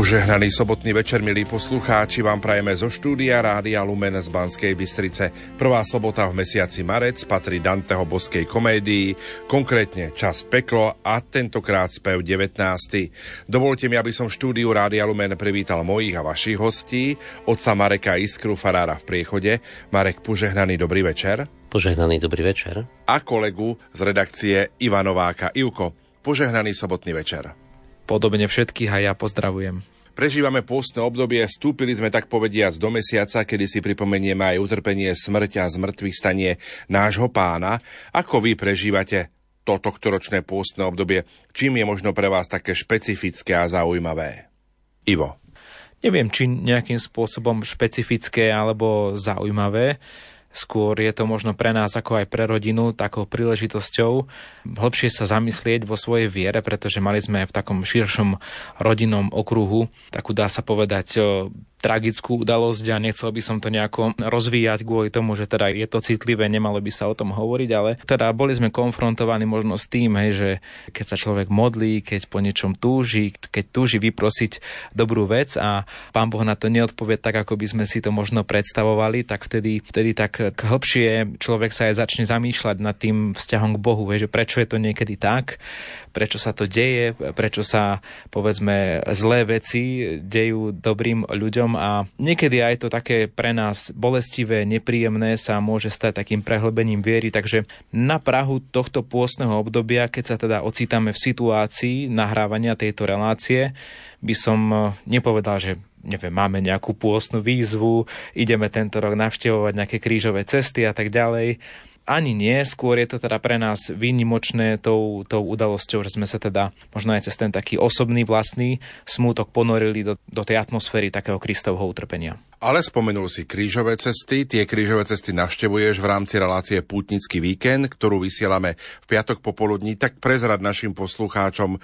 Požehnaný sobotný večer, milí poslucháči, vám prajeme zo štúdia Rádia Lumen z Banskej Bystrice. Prvá sobota v mesiaci marec patrí Danteho boskej komédii, konkrétne Čas peklo a tentokrát spev 19. Dovolte mi, aby som v štúdiu Rádia Lumen privítal mojich a vašich hostí, otca Mareka Iskru, farára v priechode. Marek, požehnaný dobrý večer. Požehnaný dobrý večer. A kolegu z redakcie Ivanováka Ivko. Požehnaný sobotný večer. Podobne všetkých a ja pozdravujem. Prežívame pôstne obdobie, vstúpili sme tak povediac do mesiaca, kedy si pripomenieme aj utrpenie smrť a zmrtvých stanie nášho pána. Ako vy prežívate to tohtoročné pôstne obdobie? Čím je možno pre vás také špecifické a zaujímavé? Ivo. Neviem, či nejakým spôsobom špecifické alebo zaujímavé. Skôr je to možno pre nás ako aj pre rodinu takou príležitosťou hĺbšie sa zamyslieť vo svojej viere, pretože mali sme v takom širšom rodinnom okruhu takú dá sa povedať tragickú udalosť a nechcel by som to nejako rozvíjať kvôli tomu, že teda je to citlivé, nemalo by sa o tom hovoriť, ale teda boli sme konfrontovaní možno s tým, hej, že keď sa človek modlí, keď po niečom túži, keď túži vyprosiť dobrú vec a pán Boh na to neodpovie tak, ako by sme si to možno predstavovali, tak vtedy, vtedy tak hĺbšie človek sa aj začne zamýšľať nad tým vzťahom k Bohu, hej, že prečo je to niekedy tak, prečo sa to deje, prečo sa povedzme zlé veci dejú dobrým ľuďom a niekedy aj to také pre nás bolestivé, nepríjemné sa môže stať takým prehlbením viery, takže na Prahu tohto pôstneho obdobia, keď sa teda ocítame v situácii nahrávania tejto relácie, by som eh, nepovedal, že neviem, máme nejakú pôstnu výzvu, ideme tento rok navštevovať nejaké krížové cesty a tak ďalej ani nie, skôr je to teda pre nás výnimočné tou, tou udalosťou, že sme sa teda možno aj cez ten taký osobný vlastný smútok ponorili do, do tej atmosféry takého Kristovho utrpenia. Ale spomenul si krížové cesty. Tie krížové cesty navštevuješ v rámci relácie Pútnický víkend, ktorú vysielame v piatok popoludní. Tak prezrad našim poslucháčom,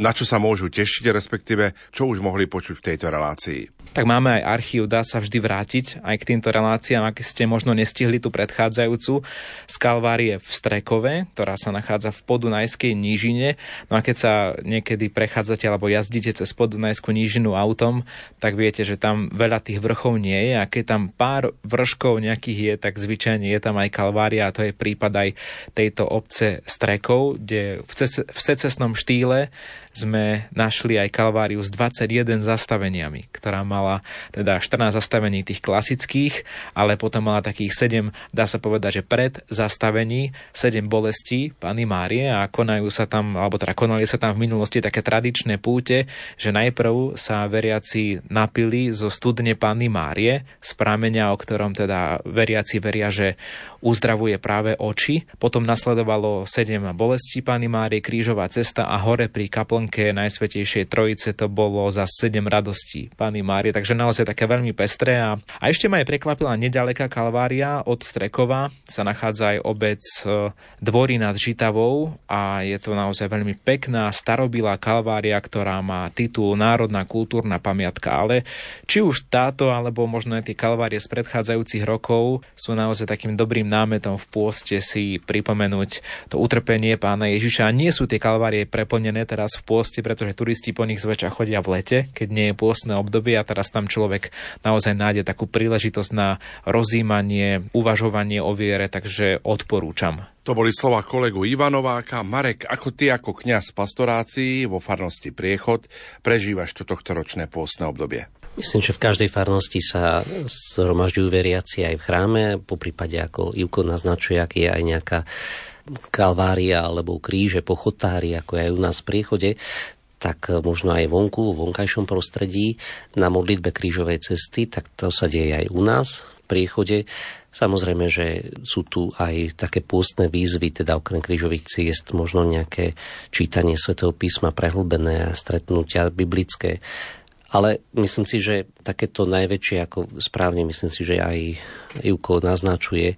na čo sa môžu tešiť, respektíve čo už mohli počuť v tejto relácii. Tak máme aj archív, dá sa vždy vrátiť aj k týmto reláciám, ak ste možno nestihli tú predchádzajúcu z Kalvárie v Strekove, ktorá sa nachádza v Podunajskej nížine. No a keď sa niekedy prechádzate alebo jazdíte cez Podunajskú nížinu autom, tak viete, že tam veľa tých vrchov nie je a keď tam pár vrškov nejakých je, tak zvyčajne je tam aj Kalvária a to je prípad aj tejto obce Strekov, kde v secesnom štýle sme našli aj Kalváriu s 21 zastaveniami, ktorá mala teda 14 zastavení tých klasických, ale potom mala takých 7, dá sa povedať, že pred zastavení 7 bolestí Pany Márie a konajú sa tam, alebo teda konali sa tam v minulosti také tradičné púte, že najprv sa veriaci napili zo studne Pany Márie, z prámenia, o ktorom teda veriaci veria, že uzdravuje práve oči. Potom nasledovalo 7 bolestí Pany Márie, krížová cesta a hore pri kaplnke Najsvetejšej Trojice to bolo za 7 radostí Pany Márie, takže naozaj také veľmi pestré. A, a ešte ma aj prekvapila nedaleká Kalvária od Strekova, sa nachádza aj obec e, Dvory nad Žitavou a je to naozaj veľmi pekná starobilá Kalvária, ktorá má titul Národná kultúrna pamiatka, ale či už táto, alebo možno aj tie Kalvárie z predchádzajúcich rokov sú naozaj takým dobrým námetom v pôste si pripomenúť to utrpenie pána Ježiša. Nie sú tie Kalvárie preplnené teraz v pôste, pretože turisti po nich zväčša chodia v lete, keď nie je pôstne obdobie a teraz tam človek naozaj nájde takú príležitosť na rozímanie, uvažovanie o viere, takže odporúčam. To boli slova kolegu Ivanováka. Marek, ako ty ako kňaz pastorácii vo farnosti Priechod prežívaš to tohto ročné pôstne obdobie? Myslím, že v každej farnosti sa zhromažďujú veriaci aj v chráme, po prípade ako Ivko naznačuje, ak je aj nejaká kalvária alebo kríže, pochotári, ako aj u nás v priechode, tak možno aj vonku, v vonkajšom prostredí, na modlitbe krížovej cesty, tak to sa deje aj u nás v priechode. Samozrejme, že sú tu aj také pôstne výzvy, teda okrem krížových ciest, možno nejaké čítanie svätého písma prehlbené a stretnutia biblické. Ale myslím si, že takéto najväčšie, ako správne myslím si, že aj Juko naznačuje,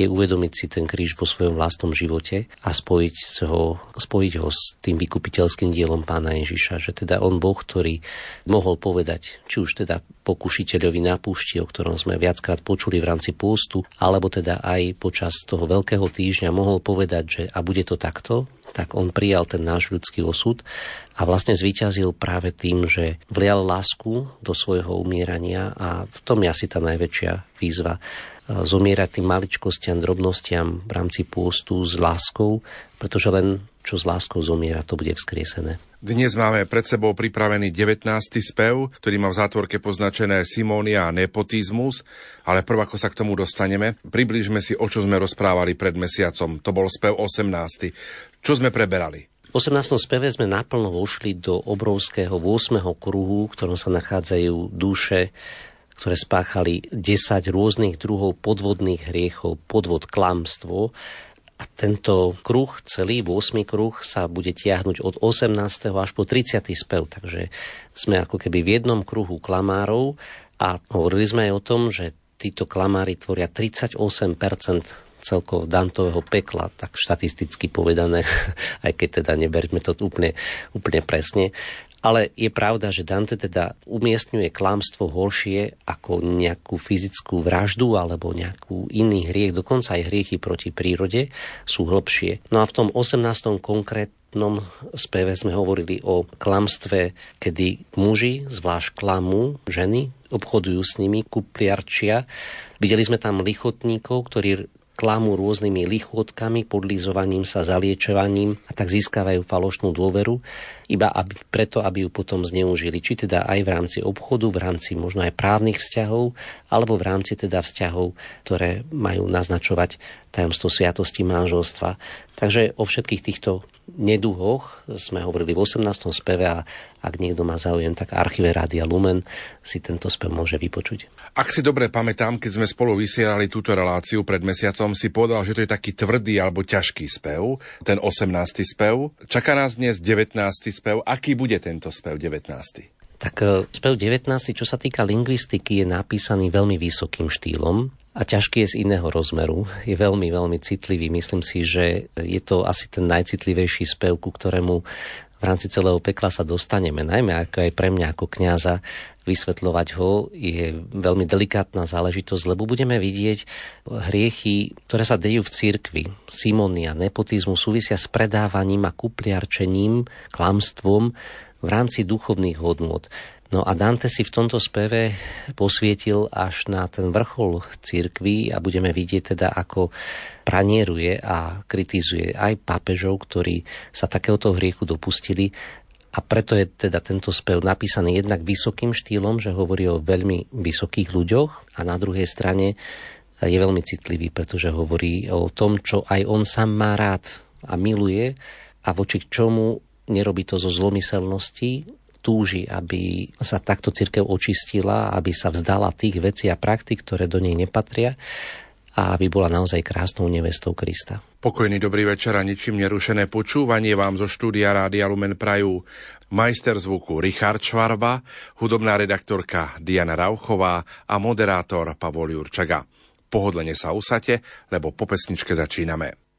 je uvedomiť si ten kríž vo svojom vlastnom živote a spojiť ho, spojiť ho s tým vykupiteľským dielom pána Ježiša, že teda on Boh, ktorý mohol povedať, či už teda pokušiteľovi na púšti, o ktorom sme viackrát počuli v rámci pôstu, alebo teda aj počas toho veľkého týždňa mohol povedať, že a bude to takto, tak on prijal ten náš ľudský osud a vlastne zvíťazil práve tým, že vlial lásku do svojho umierania a v tom je asi tá najväčšia výzva zomierať tým maličkostiam, drobnostiam v rámci pôstu s láskou, pretože len čo s láskou zomiera, to bude vzkriesené. Dnes máme pred sebou pripravený 19. spev, ktorý má v zátvorke poznačené Simónia a nepotizmus, ale prv ako sa k tomu dostaneme, približme si, o čo sme rozprávali pred mesiacom. To bol spev 18. Čo sme preberali? V 18. speve sme naplno vošli do obrovského 8. kruhu, v ktorom sa nachádzajú duše ktoré spáchali 10 rôznych druhov podvodných hriechov, podvod, klamstvo. A tento kruh, celý 8. kruh, sa bude tiahnuť od 18. až po 30. spev. Takže sme ako keby v jednom kruhu klamárov a hovorili sme aj o tom, že títo klamári tvoria 38 celkovo Dantového pekla, tak štatisticky povedané, aj keď teda neberme to úplne, úplne presne. Ale je pravda, že Dante teda umiestňuje klamstvo horšie ako nejakú fyzickú vraždu alebo nejakú iný hriech, dokonca aj hriechy proti prírode sú hlbšie. No a v tom 18. konkrétnom speve sme hovorili o klamstve, kedy muži, zvlášť klamu ženy, obchodujú s nimi, kupliarčia. Videli sme tam lichotníkov, ktorí klamú rôznymi lichôtkami, podlizovaním sa, zaliečovaním a tak získavajú falošnú dôveru, iba aby, preto, aby ju potom zneužili. Či teda aj v rámci obchodu, v rámci možno aj právnych vzťahov, alebo v rámci teda vzťahov, ktoré majú naznačovať tajomstvo sviatosti manželstva. Takže o všetkých týchto neduhoch sme hovorili v 18. speve a ak niekto má záujem, tak archíve Rádia Lumen si tento spev môže vypočuť. Ak si dobre pamätám, keď sme spolu vysielali túto reláciu pred mesiacom, si povedal, že to je taký tvrdý alebo ťažký spev, ten 18. spev. Čaká nás dnes 19. spev. Aký bude tento spev 19. Tak e, spev 19, čo sa týka lingvistiky, je napísaný veľmi vysokým štýlom a ťažký je z iného rozmeru. Je veľmi, veľmi citlivý. Myslím si, že je to asi ten najcitlivejší spev, ku ktorému v rámci celého pekla sa dostaneme. Najmä ako aj pre mňa ako kňaza vysvetľovať ho je veľmi delikátna záležitosť, lebo budeme vidieť hriechy, ktoré sa dejú v cirkvi. Simonia, nepotizmu súvisia s predávaním a kupliarčením, klamstvom v rámci duchovných hodnôt. No a Dante si v tomto speve posvietil až na ten vrchol cirkvi a budeme vidieť teda, ako pranieruje a kritizuje aj pápežov, ktorí sa takéhoto hriechu dopustili. A preto je teda tento spev napísaný jednak vysokým štýlom, že hovorí o veľmi vysokých ľuďoch a na druhej strane je veľmi citlivý, pretože hovorí o tom, čo aj on sám má rád a miluje a voči čomu nerobí to zo zlomyselnosti, túži, aby sa takto cirkev očistila, aby sa vzdala tých vecí a praktik, ktoré do nej nepatria a aby bola naozaj krásnou nevestou Krista. Pokojný dobrý večer a ničím nerušené počúvanie vám zo štúdia Rádia Lumen Prajú majster zvuku Richard Švarba, hudobná redaktorka Diana Rauchová a moderátor Pavol Jurčaga. Pohodlne sa usate, lebo po pesničke začíname.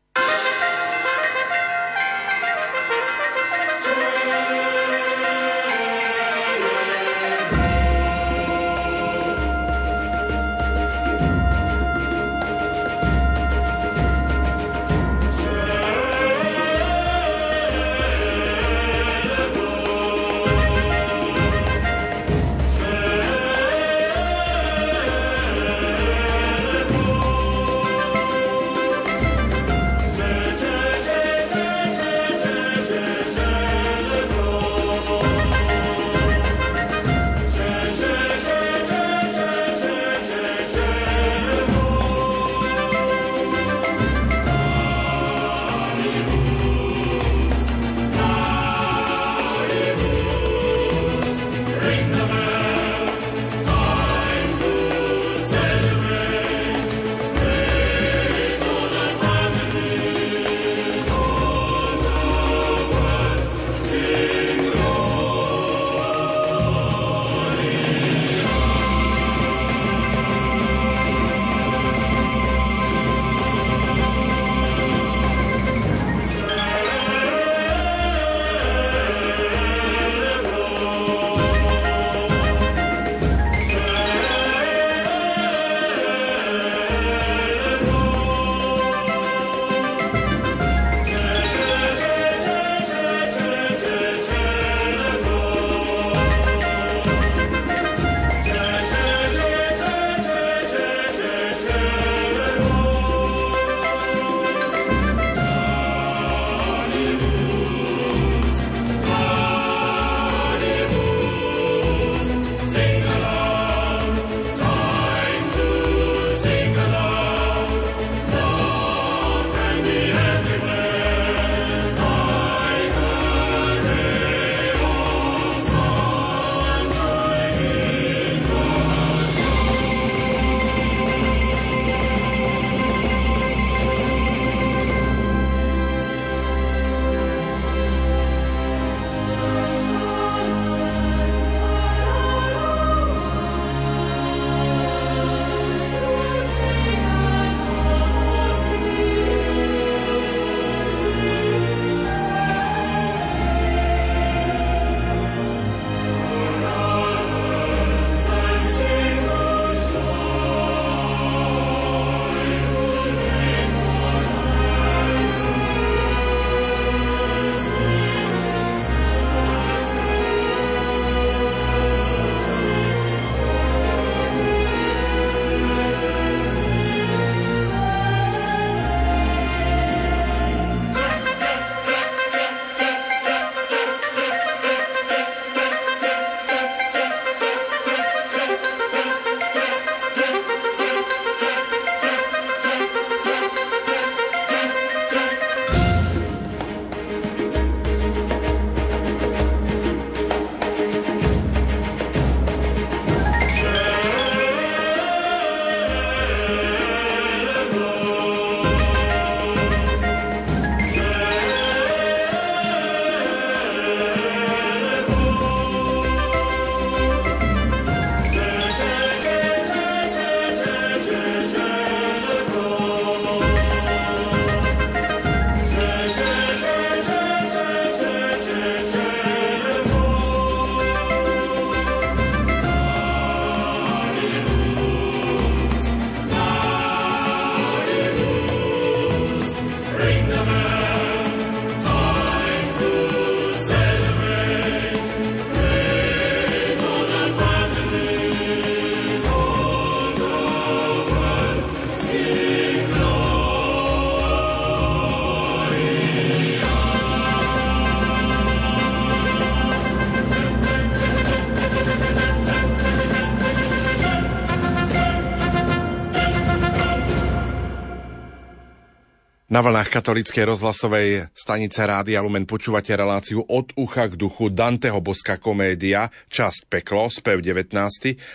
Na vlnách katolíckej rozhlasovej stanice Rádia Lumen počúvate reláciu od ucha k duchu Danteho Boska komédia, časť Peklo, spev 19.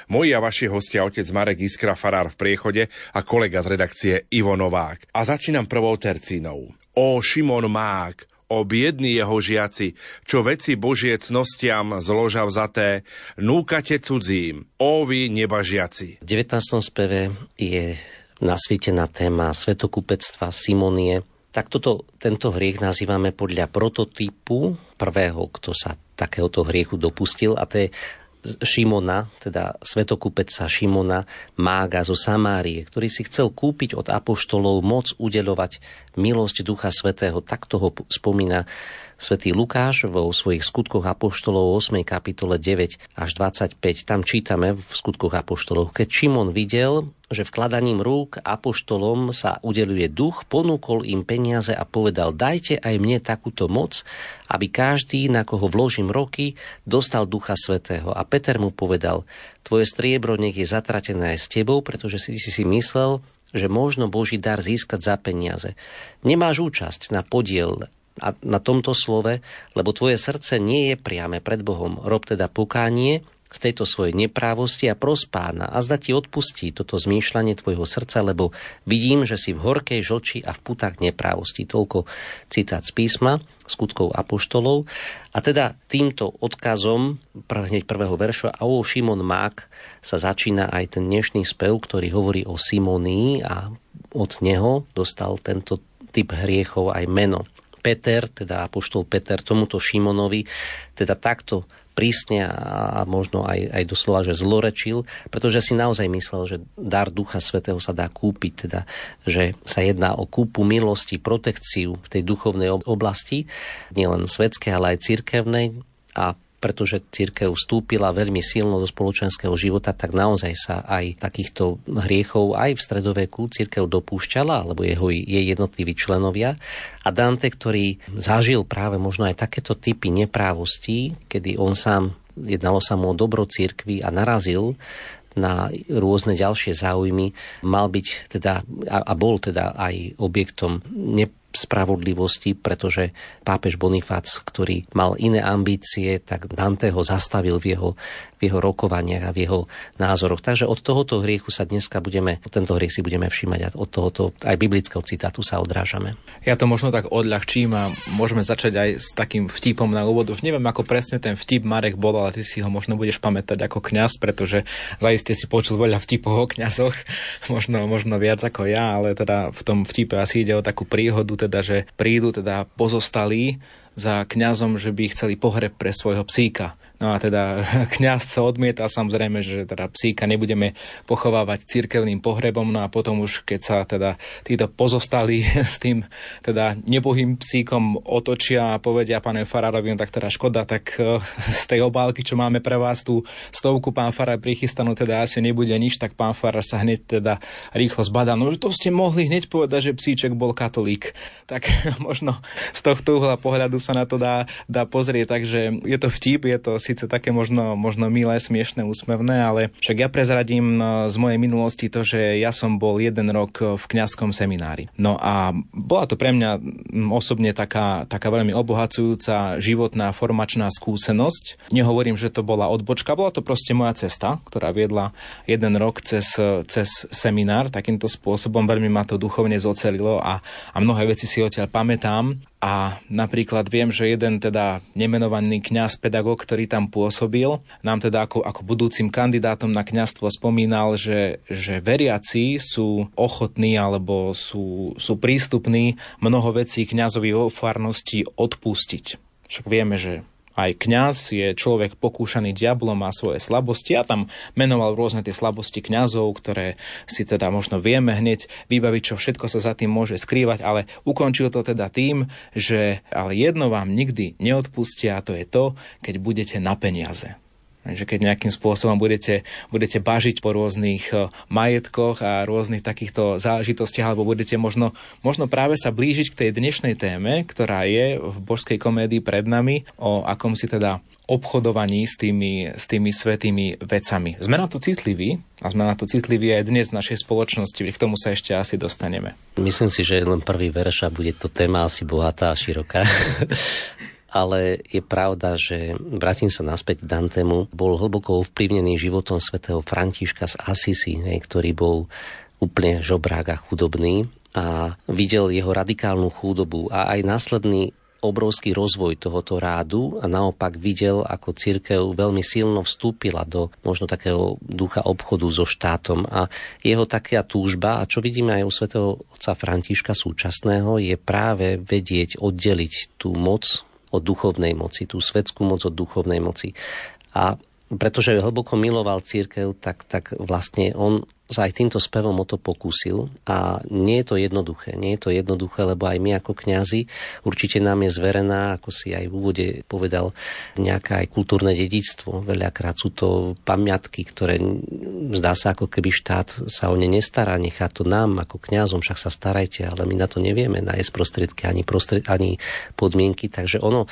Moji a vaši hostia otec Marek Iskra, farár v priechode a kolega z redakcie Ivo Novák. A začínam prvou tercínou. O Šimon Mák, o biední jeho žiaci, čo veci Božie cnostiam zloža vzaté, núkate cudzím, o vy nebažiaci. V 19. speve je nasvietená téma svetokupectva Simonie. Tak toto, tento hriech nazývame podľa prototypu prvého, kto sa takéhoto hriechu dopustil a to je Šimona, teda svetokupeca Šimona, mága zo Samárie, ktorý si chcel kúpiť od apoštolov moc udeľovať milosť Ducha Svetého. Takto ho spomína Svetý Lukáš vo svojich skutkoch Apoštolov 8. kapitole 9 až 25. Tam čítame v skutkoch Apoštolov. Keď Šimon videl, že vkladaním rúk Apoštolom sa udeluje duch, ponúkol im peniaze a povedal, dajte aj mne takúto moc, aby každý, na koho vložím roky, dostal Ducha Svetého. A Peter mu povedal, tvoje striebro nech je zatratené aj s tebou, pretože si si, myslel, že možno Boží dar získať za peniaze. Nemáš účasť na podiel a na tomto slove, lebo tvoje srdce nie je priame pred Bohom. Rob teda pokánie z tejto svojej neprávosti a pros pána a zda ti odpustí toto zmýšľanie tvojho srdca, lebo vidím, že si v horkej žlči a v putách neprávosti. Toľko citát z písma, skutkov apoštolov. A teda týmto odkazom hneď prvého verša a o Šimon Mák sa začína aj ten dnešný spev, ktorý hovorí o Simonii a od neho dostal tento typ hriechov aj meno. Peter, teda apoštol Peter tomuto Šimonovi, teda takto prísne a možno aj, aj doslova, že zlorečil, pretože si naozaj myslel, že dar Ducha Svetého sa dá kúpiť, teda, že sa jedná o kúpu milosti, protekciu v tej duchovnej oblasti, nielen svetskej, ale aj cirkevnej. A pretože církev vstúpila veľmi silno do spoločenského života, tak naozaj sa aj takýchto hriechov aj v stredoveku církev dopúšťala, alebo jeho jej jednotliví členovia. A Dante, ktorý zažil práve možno aj takéto typy neprávostí, kedy on sám jednalo sa mu o dobro církvy a narazil na rôzne ďalšie záujmy, mal byť teda a, bol teda aj objektom ne, spravodlivosti, pretože pápež Bonifác, ktorý mal iné ambície, tak Dante ho zastavil v jeho, v jeho rokovaniach a v jeho názoroch. Takže od tohoto hriechu sa dneska budeme, tento hriech si budeme všímať a od tohoto aj biblického citátu sa odrážame. Ja to možno tak odľahčím a môžeme začať aj s takým vtipom na úvod. Už neviem, ako presne ten vtip Marek bol, ale ty si ho možno budeš pamätať ako kňaz, pretože zaiste si počul veľa vtipov o kňazoch, možno, možno viac ako ja, ale teda v tom vtipe asi ide o takú príhodu, teda, že prídu teda pozostalí za kňazom, že by chceli pohreb pre svojho psíka. No a teda kňaz sa odmieta, samozrejme, že teda psíka nebudeme pochovávať cirkevným pohrebom, no a potom už keď sa teda títo pozostali s tým teda nebohým psíkom otočia a povedia pane Farárovi, no tak teda škoda, tak e, z tej obálky, čo máme pre vás tú stovku pán Farár prichystanú, teda asi nebude nič, tak pán Farár sa hneď teda rýchlo zbadá. No to ste mohli hneď povedať, že psíček bol katolík. Tak možno z tohto uhla pohľadu sa na to dá, dá pozrieť, takže je to vtip, je to síce také možno, možno milé, smiešné, úsmevné, ale však ja prezradím e, z mojej minulosti to, že ja som bol jeden rok v kňazskom seminári. No a bola to pre mňa osobne taká, taká veľmi obohacujúca životná formačná skúsenosť. Nehovorím, že to bola odbočka, bola to proste moja cesta, ktorá viedla jeden rok cez, cez seminár. Takýmto spôsobom veľmi ma to duchovne zocelilo a, a mnohé veci si odtiaľ pamätám. A napríklad viem, že jeden teda nemenovaný kňaz, pedagóg, ktorý tam pôsobil, nám teda ako, ako budúcim kandidátom na kňazstvo spomínal, že, že veriaci sú ochotní alebo sú, sú prístupní mnoho vecí kňazovi vo farnosti odpustiť. Však vieme, že aj kňaz je človek pokúšaný diablom, má svoje slabosti a tam menoval rôzne tie slabosti kňazov, ktoré si teda možno vieme hneď vybaviť, čo všetko sa za tým môže skrývať, ale ukončil to teda tým, že ale jedno vám nikdy neodpustia a to je to, keď budete na peniaze. Že keď nejakým spôsobom budete, budete bažiť po rôznych e, majetkoch a rôznych takýchto záležitostiach, alebo budete možno, možno práve sa blížiť k tej dnešnej téme, ktorá je v božskej komédii pred nami, o akom si teda obchodovaní s tými, s tými svetými vecami. Sme na to citliví a sme na to citliví aj dnes v našej spoločnosti, k tomu sa ešte asi dostaneme. Myslím si, že len prvý verš bude to téma asi bohatá a široká. ale je pravda, že vrátim sa naspäť k Dantemu, bol hlboko ovplyvnený životom svätého Františka z Assisi, ktorý bol úplne žobrák a chudobný a videl jeho radikálnu chudobu a aj následný obrovský rozvoj tohoto rádu a naopak videl, ako církev veľmi silno vstúpila do možno takého ducha obchodu so štátom. A jeho taká túžba, a čo vidíme aj u svätého otca Františka súčasného, je práve vedieť oddeliť tú moc od duchovnej moci, tú svetskú moc od duchovnej moci. A pretože hlboko miloval církev, tak, tak vlastne on sa aj týmto spevom o to pokúsil a nie je to jednoduché. Nie je to jednoduché, lebo aj my ako kňazi určite nám je zverená, ako si aj v úvode povedal, nejaké aj kultúrne dedictvo. Veľakrát sú to pamiatky, ktoré zdá sa ako keby štát sa o ne nestará, nechá to nám ako kňazom, však sa starajte, ale my na to nevieme nájsť prostriedky ani, prostred, ani podmienky, takže ono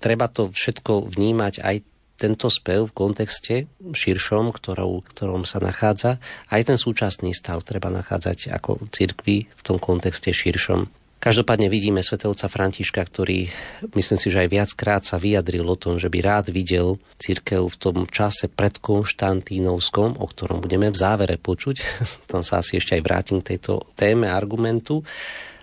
treba to všetko vnímať aj tento spev v kontexte širšom, ktorou, ktorom sa nachádza, aj ten súčasný stav treba nachádzať ako cirkvi v tom kontexte širšom. Každopádne vidíme svätovca Františka, ktorý myslím si, že aj viackrát sa vyjadril o tom, že by rád videl církev v tom čase pred Konštantínovskom, o ktorom budeme v závere počuť. Tam sa asi ešte aj vrátim k tejto téme argumentu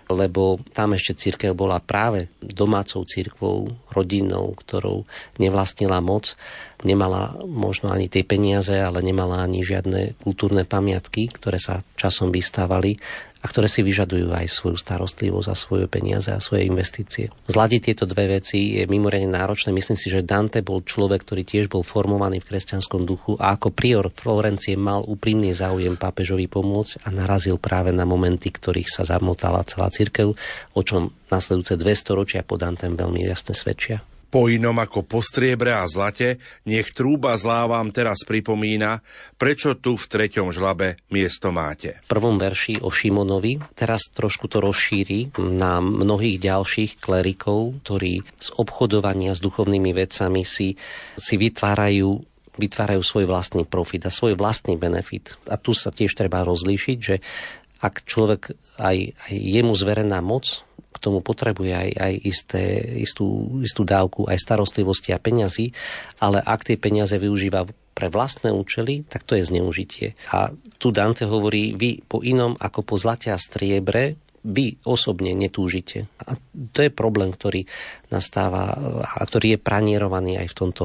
lebo tam ešte církev bola práve domácou církvou, rodinnou, ktorou nevlastnila moc, nemala možno ani tie peniaze, ale nemala ani žiadne kultúrne pamiatky, ktoré sa časom vystávali a ktoré si vyžadujú aj svoju starostlivosť a svoje peniaze a svoje investície. Zladiť tieto dve veci je mimoriadne náročné. Myslím si, že Dante bol človek, ktorý tiež bol formovaný v kresťanskom duchu a ako prior Florencie mal úprimný záujem pápežovi pomôcť a narazil práve na momenty, ktorých sa zamotala celá cirkev, o čom nasledujúce dve storočia po Dantem veľmi jasne svedčia. Po inom ako po striebre a zlate, nech trúba zlá teraz pripomína, prečo tu v treťom žlabe miesto máte. V prvom verši o Šimonovi teraz trošku to rozšíri na mnohých ďalších klerikov, ktorí z obchodovania s duchovnými vecami si, si vytvárajú vytvárajú svoj vlastný profit a svoj vlastný benefit. A tu sa tiež treba rozlíšiť, že ak človek aj, aj je mu zverená moc, tomu potrebuje aj, aj isté, istú, istú dávku aj starostlivosti a peňazí, ale ak tie peniaze využíva pre vlastné účely, tak to je zneužitie. A tu Dante hovorí, vy po inom ako po zlate a striebre vy osobne netúžite. A to je problém, ktorý nastáva a ktorý je pranierovaný aj v tomto,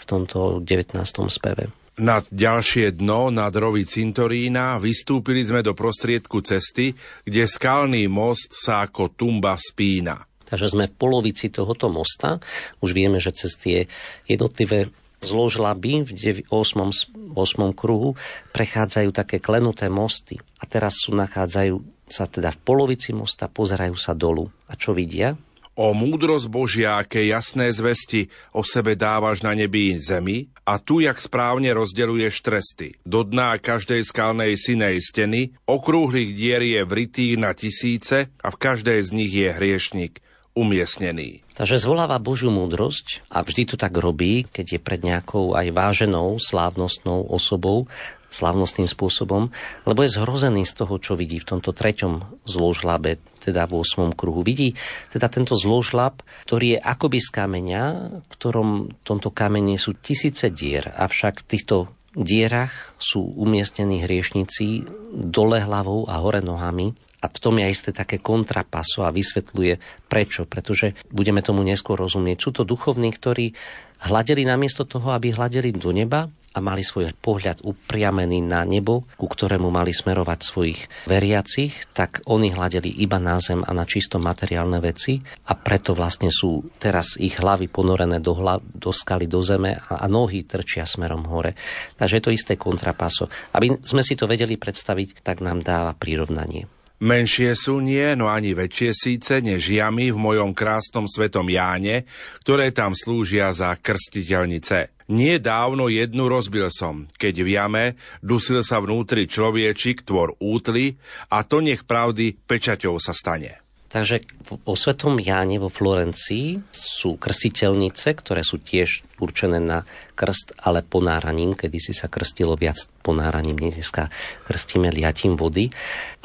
v tomto 19. speve. Nad ďalšie dno, nad rovi Cintorína, vystúpili sme do prostriedku cesty, kde skalný most sa ako tumba spína. Takže sme v polovici tohoto mosta. Už vieme, že cez tie jednotlivé zložlaby v 8. 8. kruhu prechádzajú také klenuté mosty. A teraz sú nachádzajú sa teda v polovici mosta, pozerajú sa dolu. A čo vidia? O múdrosť Božia, aké jasné zvesti o sebe dávaš na nebi zemi a tu, jak správne rozdeluješ tresty. Do dna každej skalnej synej steny okrúhlych dier je vritých na tisíce a v každej z nich je hriešnik umiestnený. Takže zvoláva Božiu múdrosť a vždy to tak robí, keď je pred nejakou aj váženou, slávnostnou osobou, slavnostným spôsobom, lebo je zhrozený z toho, čo vidí v tomto treťom zložlabe, teda v 8. kruhu. Vidí teda tento zložlab, ktorý je akoby z kameňa, v ktorom tomto kamene sú tisíce dier, avšak v týchto dierach sú umiestnení hriešnici dole hlavou a hore nohami a v tom je isté také kontrapaso a vysvetľuje prečo. Pretože budeme tomu neskôr rozumieť. Sú to duchovní, ktorí hľadeli namiesto toho, aby hľadeli do neba a mali svoj pohľad upriamený na nebo, ku ktorému mali smerovať svojich veriacich, tak oni hľadeli iba na zem a na čisto materiálne veci a preto vlastne sú teraz ich hlavy ponorené do, hlav, do skaly, do zeme a, a nohy trčia smerom hore. Takže je to isté kontrapaso. Aby sme si to vedeli predstaviť, tak nám dáva prirovnanie. Menšie sú nie, no ani väčšie síce, než jamy v mojom krásnom svetom Jáne, ktoré tam slúžia za krstiteľnice. Nie dávno jednu rozbil som, keď v jame dusil sa vnútri človečik, tvor útly, a to nech pravdy pečaťou sa stane. Takže vo Svetom Jáne vo Florencii sú krstiteľnice, ktoré sú tiež určené na krst, ale ponáraním, kedy si sa krstilo viac ponáraním, dneska krstíme liatím vody.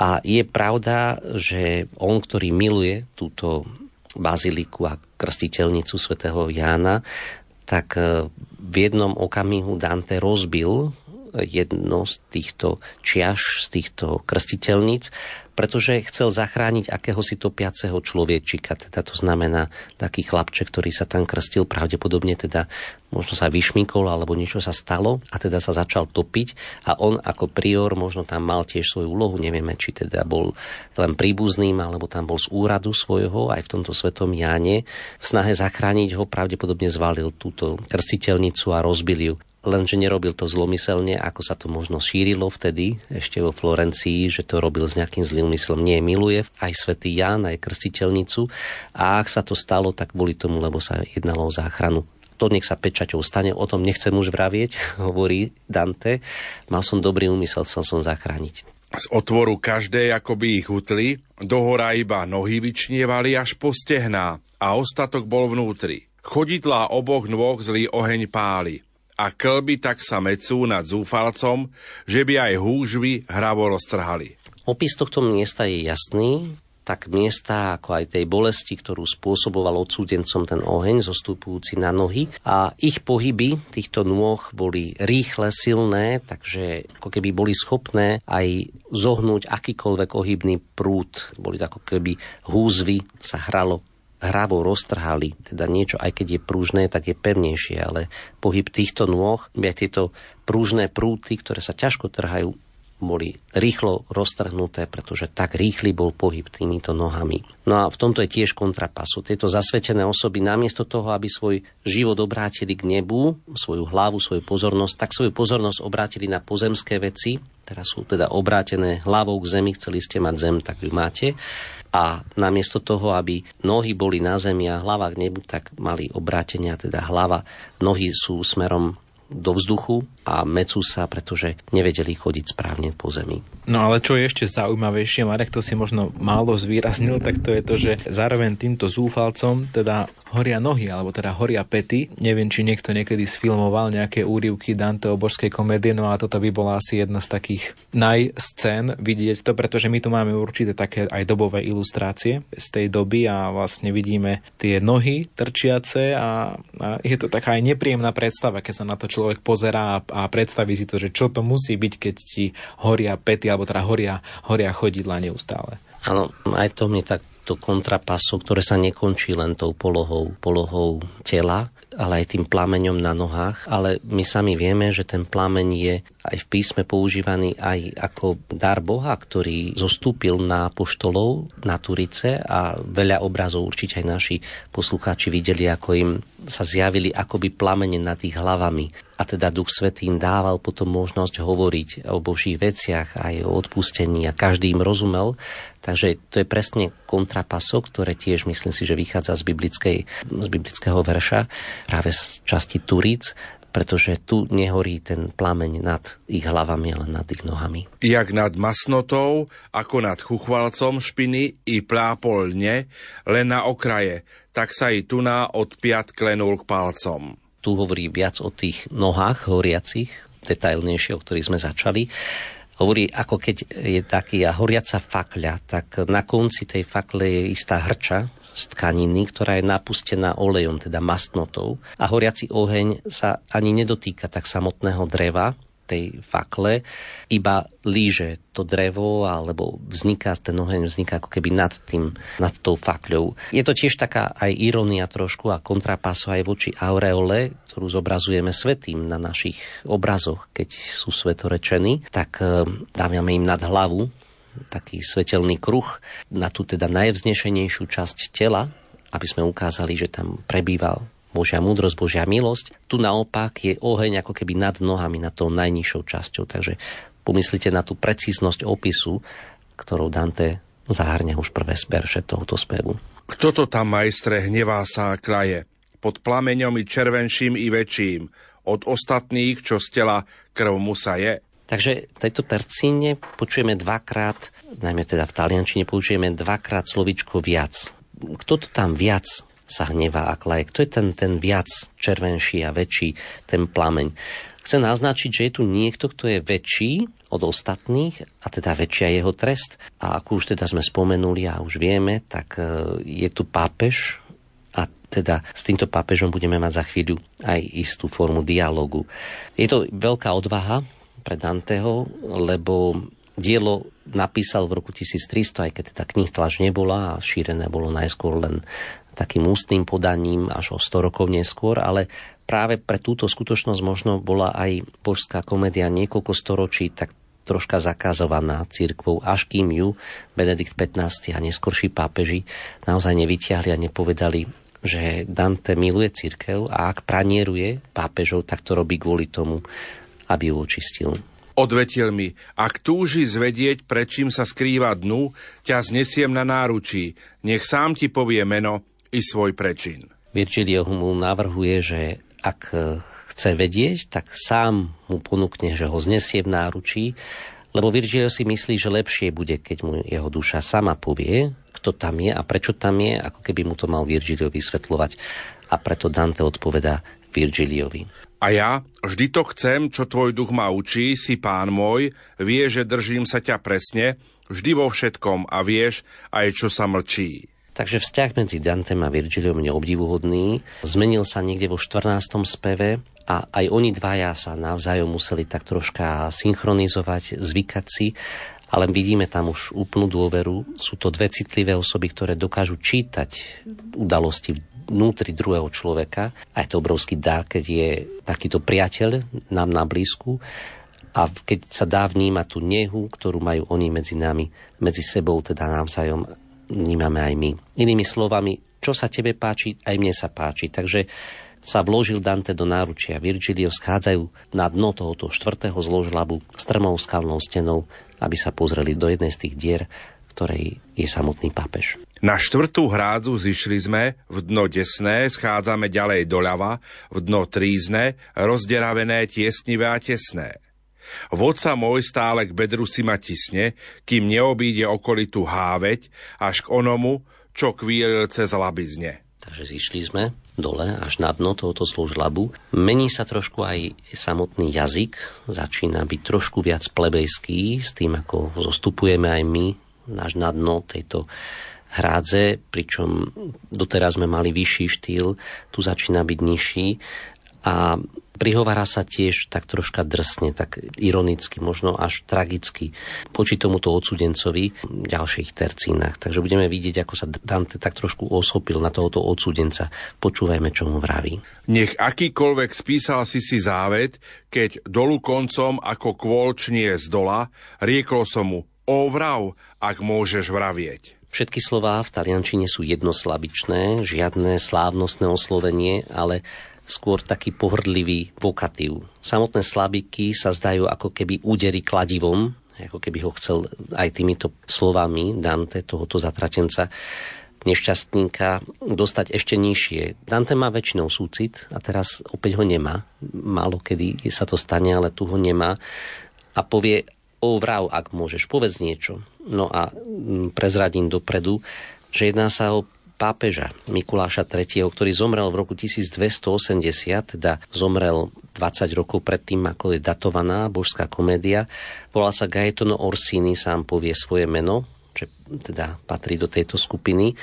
A je pravda, že on, ktorý miluje túto baziliku a krstiteľnicu svätého Jána, tak e, v jednom okamihu Dante rozbil jedno z týchto čiaž, z týchto krstiteľníc pretože chcel zachrániť akéhosi topiaceho človečika, teda to znamená taký chlapček, ktorý sa tam krstil, pravdepodobne teda možno sa vyšmykol alebo niečo sa stalo a teda sa začal topiť a on ako prior možno tam mal tiež svoju úlohu, nevieme, či teda bol len príbuzným alebo tam bol z úradu svojho aj v tomto svetom Jáne. V snahe zachrániť ho pravdepodobne zvalil túto krstiteľnicu a rozbil ju lenže nerobil to zlomyselne, ako sa to možno šírilo vtedy, ešte vo Florencii, že to robil s nejakým zlým myslom. Nie, miluje aj svätý Ján, aj krstiteľnicu a ak sa to stalo, tak boli tomu, lebo sa jednalo o záchranu. To nech sa pečaťou stane, o tom nechcem už vravieť, hovorí Dante. Mal som dobrý úmysel, chcel som zachrániť. Z otvoru každej akoby ich utli, dohora iba nohy vyčnievali až po stehná a ostatok bol vnútri. Chodidlá oboch nôh zlý oheň páli a klby tak sa mecú nad zúfalcom, že by aj húžvy hravo roztrhali. Opis tohto miesta je jasný, tak miesta ako aj tej bolesti, ktorú spôsoboval odsúdencom ten oheň zostupujúci na nohy. A ich pohyby týchto nôh boli rýchle, silné, takže ako keby boli schopné aj zohnúť akýkoľvek ohybný prúd. Boli to ako keby húzvy, sa hralo hravo roztrhali, teda niečo, aj keď je pružné, tak je pevnejšie, ale pohyb týchto nôh, aj tieto pružné prúty, ktoré sa ťažko trhajú, boli rýchlo roztrhnuté, pretože tak rýchly bol pohyb týmito nohami. No a v tomto je tiež kontrapasu. Tieto zasvetené osoby namiesto toho, aby svoj život obrátili k nebu, svoju hlavu, svoju pozornosť, tak svoju pozornosť obrátili na pozemské veci, teraz sú teda obrátené hlavou k zemi, chceli ste mať zem, tak ju máte a namiesto toho, aby nohy boli na zemi a hlava k nebu, tak mali obrátenia, teda hlava, nohy sú smerom do vzduchu a mecú sa, pretože nevedeli chodiť správne po zemi. No ale čo je ešte zaujímavejšie, Marek to si možno málo zvýraznil, tak to je to, že zároveň týmto zúfalcom teda horia nohy, alebo teda horia pety. Neviem, či niekto niekedy sfilmoval nejaké úrivky Danteho božskej komédie, no a toto by bola asi jedna z takých najscén vidieť to, pretože my tu máme určité také aj dobové ilustrácie z tej doby a vlastne vidíme tie nohy trčiace a, a je to taká aj nepríjemná predstava, keď sa na to človek pozerá a, a predstaví si to, že čo to musí byť, keď ti horia pety alebo teda horia, horia chodidla neustále. Áno, aj to mi tak to kontrapaso, ktoré sa nekončí len tou polohou, polohou tela, ale aj tým plameňom na nohách. Ale my sami vieme, že ten plameň je aj v písme používaný aj ako dar Boha, ktorý zostúpil na poštolov na Turice a veľa obrazov určite aj naši poslucháči videli, ako im sa zjavili akoby plamene nad ich hlavami a teda Duch Svetý im dával potom možnosť hovoriť o Božích veciach, aj o odpustení a každý im rozumel. Takže to je presne kontrapaso, ktoré tiež myslím si, že vychádza z, biblickej, z biblického verša, práve z časti Turíc, pretože tu nehorí ten plameň nad ich hlavami, ale nad ich nohami. Jak nad masnotou, ako nad chuchvalcom špiny i plápolne, len na okraje, tak sa i tuná od piat klenul k palcom tu hovorí viac o tých nohách horiacich, detailnejšie, o ktorých sme začali. Hovorí, ako keď je taký a horiaca fakľa, tak na konci tej fakle je istá hrča z tkaniny, ktorá je napustená olejom, teda mastnotou. A horiaci oheň sa ani nedotýka tak samotného dreva, tej fakle, iba líže to drevo, alebo vzniká, ten oheň vzniká ako keby nad tým, nad tou fakľou. Je to tiež taká aj ironia trošku a kontrapaso aj voči aureole, ktorú zobrazujeme svetým na našich obrazoch, keď sú svetorečení, tak e, dávame im nad hlavu taký svetelný kruh na tú teda najvznešenejšiu časť tela, aby sme ukázali, že tam prebýval Božia múdrosť, Božia milosť. Tu naopak je oheň ako keby nad nohami, nad tou najnižšou časťou. Takže pomyslite na tú precíznosť opisu, ktorou Dante zahrňa už prvé verše tohoto spevu. Kto to tam, majstre, hnevá sa a klaje? Pod plameňom i červenším i väčším. Od ostatných, čo z tela krv musa je. Takže v tejto tercíne počujeme dvakrát, najmä teda v taliančine počujeme dvakrát slovičko viac. Kto to tam viac sa hnevá a klaje? Kto je ten, ten viac červenší a väčší, ten plameň? Chce naznačiť, že je tu niekto, kto je väčší od ostatných a teda väčšia jeho trest. A ako už teda sme spomenuli a už vieme, tak e, je tu pápež a teda s týmto pápežom budeme mať za chvíľu aj istú formu dialogu. Je to veľká odvaha pre Danteho, lebo dielo napísal v roku 1300, aj keď teda knih tlač nebola a šírené bolo najskôr len takým ústnym podaním až o 100 rokov neskôr, ale práve pre túto skutočnosť možno bola aj božská komédia niekoľko storočí tak troška zakazovaná církvou, až kým ju Benedikt XV a neskorší pápeži naozaj nevyťahli a nepovedali, že Dante miluje církev a ak pranieruje pápežov, tak to robí kvôli tomu, aby ju očistil. Odvetil mi, ak túži zvedieť, čím sa skrýva dnu, ťa znesiem na náručí, nech sám ti povie meno i svoj prečin. Virgilio mu navrhuje, že ak chce vedieť, tak sám mu ponúkne, že ho znesie v náručí, lebo Virgilio si myslí, že lepšie bude, keď mu jeho duša sama povie, kto tam je a prečo tam je, ako keby mu to mal Virgilio vysvetľovať. A preto Dante odpovedá Virgiliovi. A ja vždy to chcem, čo tvoj duch ma učí, si pán môj, vie, že držím sa ťa presne, vždy vo všetkom a vieš aj, čo sa mlčí. Takže vzťah medzi Dantem a Virgiliom je obdivuhodný. Zmenil sa niekde vo 14. speve a aj oni dvaja sa navzájom museli tak troška synchronizovať, zvykať si ale vidíme tam už úplnú dôveru. Sú to dve citlivé osoby, ktoré dokážu čítať udalosti vnútri druhého človeka. A je to obrovský dar, keď je takýto priateľ nám na blízku a keď sa dá vnímať tú nehu, ktorú majú oni medzi nami, medzi sebou, teda navzájom vnímame aj my. Inými slovami, čo sa tebe páči, aj mne sa páči. Takže sa vložil Dante do náručia. Virgilio schádzajú na dno tohoto štvrtého zložlabu strmou skalnou stenou aby sa pozreli do jednej z tých dier, ktorej je samotný pápež. Na štvrtú hrádzu zišli sme, v dno desné, schádzame ďalej doľava, v dno trízne, rozderavené, tiesnivé a tesné. Vodca môj stále k bedru si ma tisne, kým neobíde okolitú háveť, až k onomu, čo kvílil cez labizne. Takže zišli sme dole až na dno tohoto služlabu. Mení sa trošku aj samotný jazyk, začína byť trošku viac plebejský s tým, ako zostupujeme aj my až na dno tejto hrádze, pričom doteraz sme mali vyšší štýl, tu začína byť nižší a prihovára sa tiež tak troška drsne, tak ironicky, možno až tragicky poči tomuto odsudencovi v ďalších tercínach. Takže budeme vidieť, ako sa Dante tak trošku osopil na tohoto odsudenca. Počúvajme, čo mu vraví. Nech akýkoľvek spísal si si závet, keď dolu koncom ako kôlčnie z dola, riekol som mu, o vrav, ak môžeš vravieť. Všetky slová v taliančine sú jednoslabičné, žiadne slávnostné oslovenie, ale skôr taký pohrdlivý vokatív. Samotné slabiky sa zdajú ako keby údery kladivom, ako keby ho chcel aj týmito slovami Dante, tohoto zatratenca, nešťastníka dostať ešte nižšie. Dante má väčšinou súcit a teraz opäť ho nemá. Málo kedy sa to stane, ale tu ho nemá. A povie, o vrav, ak môžeš, povedz niečo. No a mm, prezradím dopredu, že jedná sa o pápeža Mikuláša III., ktorý zomrel v roku 1280, teda zomrel 20 rokov predtým, ako je datovaná božská komédia. Volá sa Gaetano Orsini, sám povie svoje meno, že teda patrí do tejto skupiny.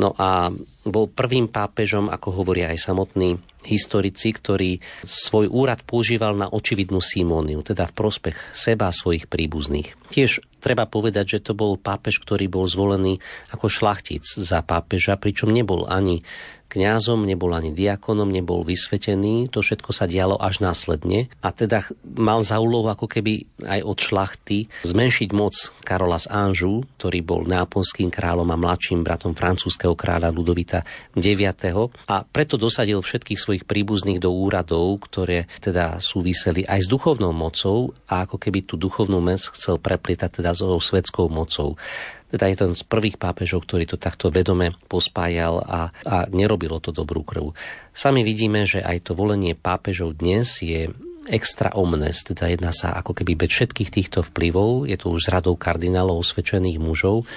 No a bol prvým pápežom, ako hovoria aj samotní historici, ktorý svoj úrad používal na očividnú simóniu, teda v prospech seba a svojich príbuzných. Tiež treba povedať, že to bol pápež, ktorý bol zvolený ako šlachtic za pápeža, pričom nebol ani kňazom, nebol ani diakonom, nebol vysvetený, to všetko sa dialo až následne a teda mal za úlohu ako keby aj od šlachty zmenšiť moc Karola z Anžu, ktorý bol nápolským kráľom a mladším bratom francúzského kráľa Ludovita IX. A preto dosadil všetkých svojich príbuzných do úradov, ktoré teda súviseli aj s duchovnou mocou a ako keby tú duchovnú moc chcel preplietať teda so svetskou mocou. Teda je to z prvých pápežov, ktorý to takto vedome pospájal a, a nerobilo to dobrú krv. Sami vidíme, že aj to volenie pápežov dnes je extra omnes, teda jedná sa ako keby bez všetkých týchto vplyvov, je to už z radou kardinálov osvedčených mužov.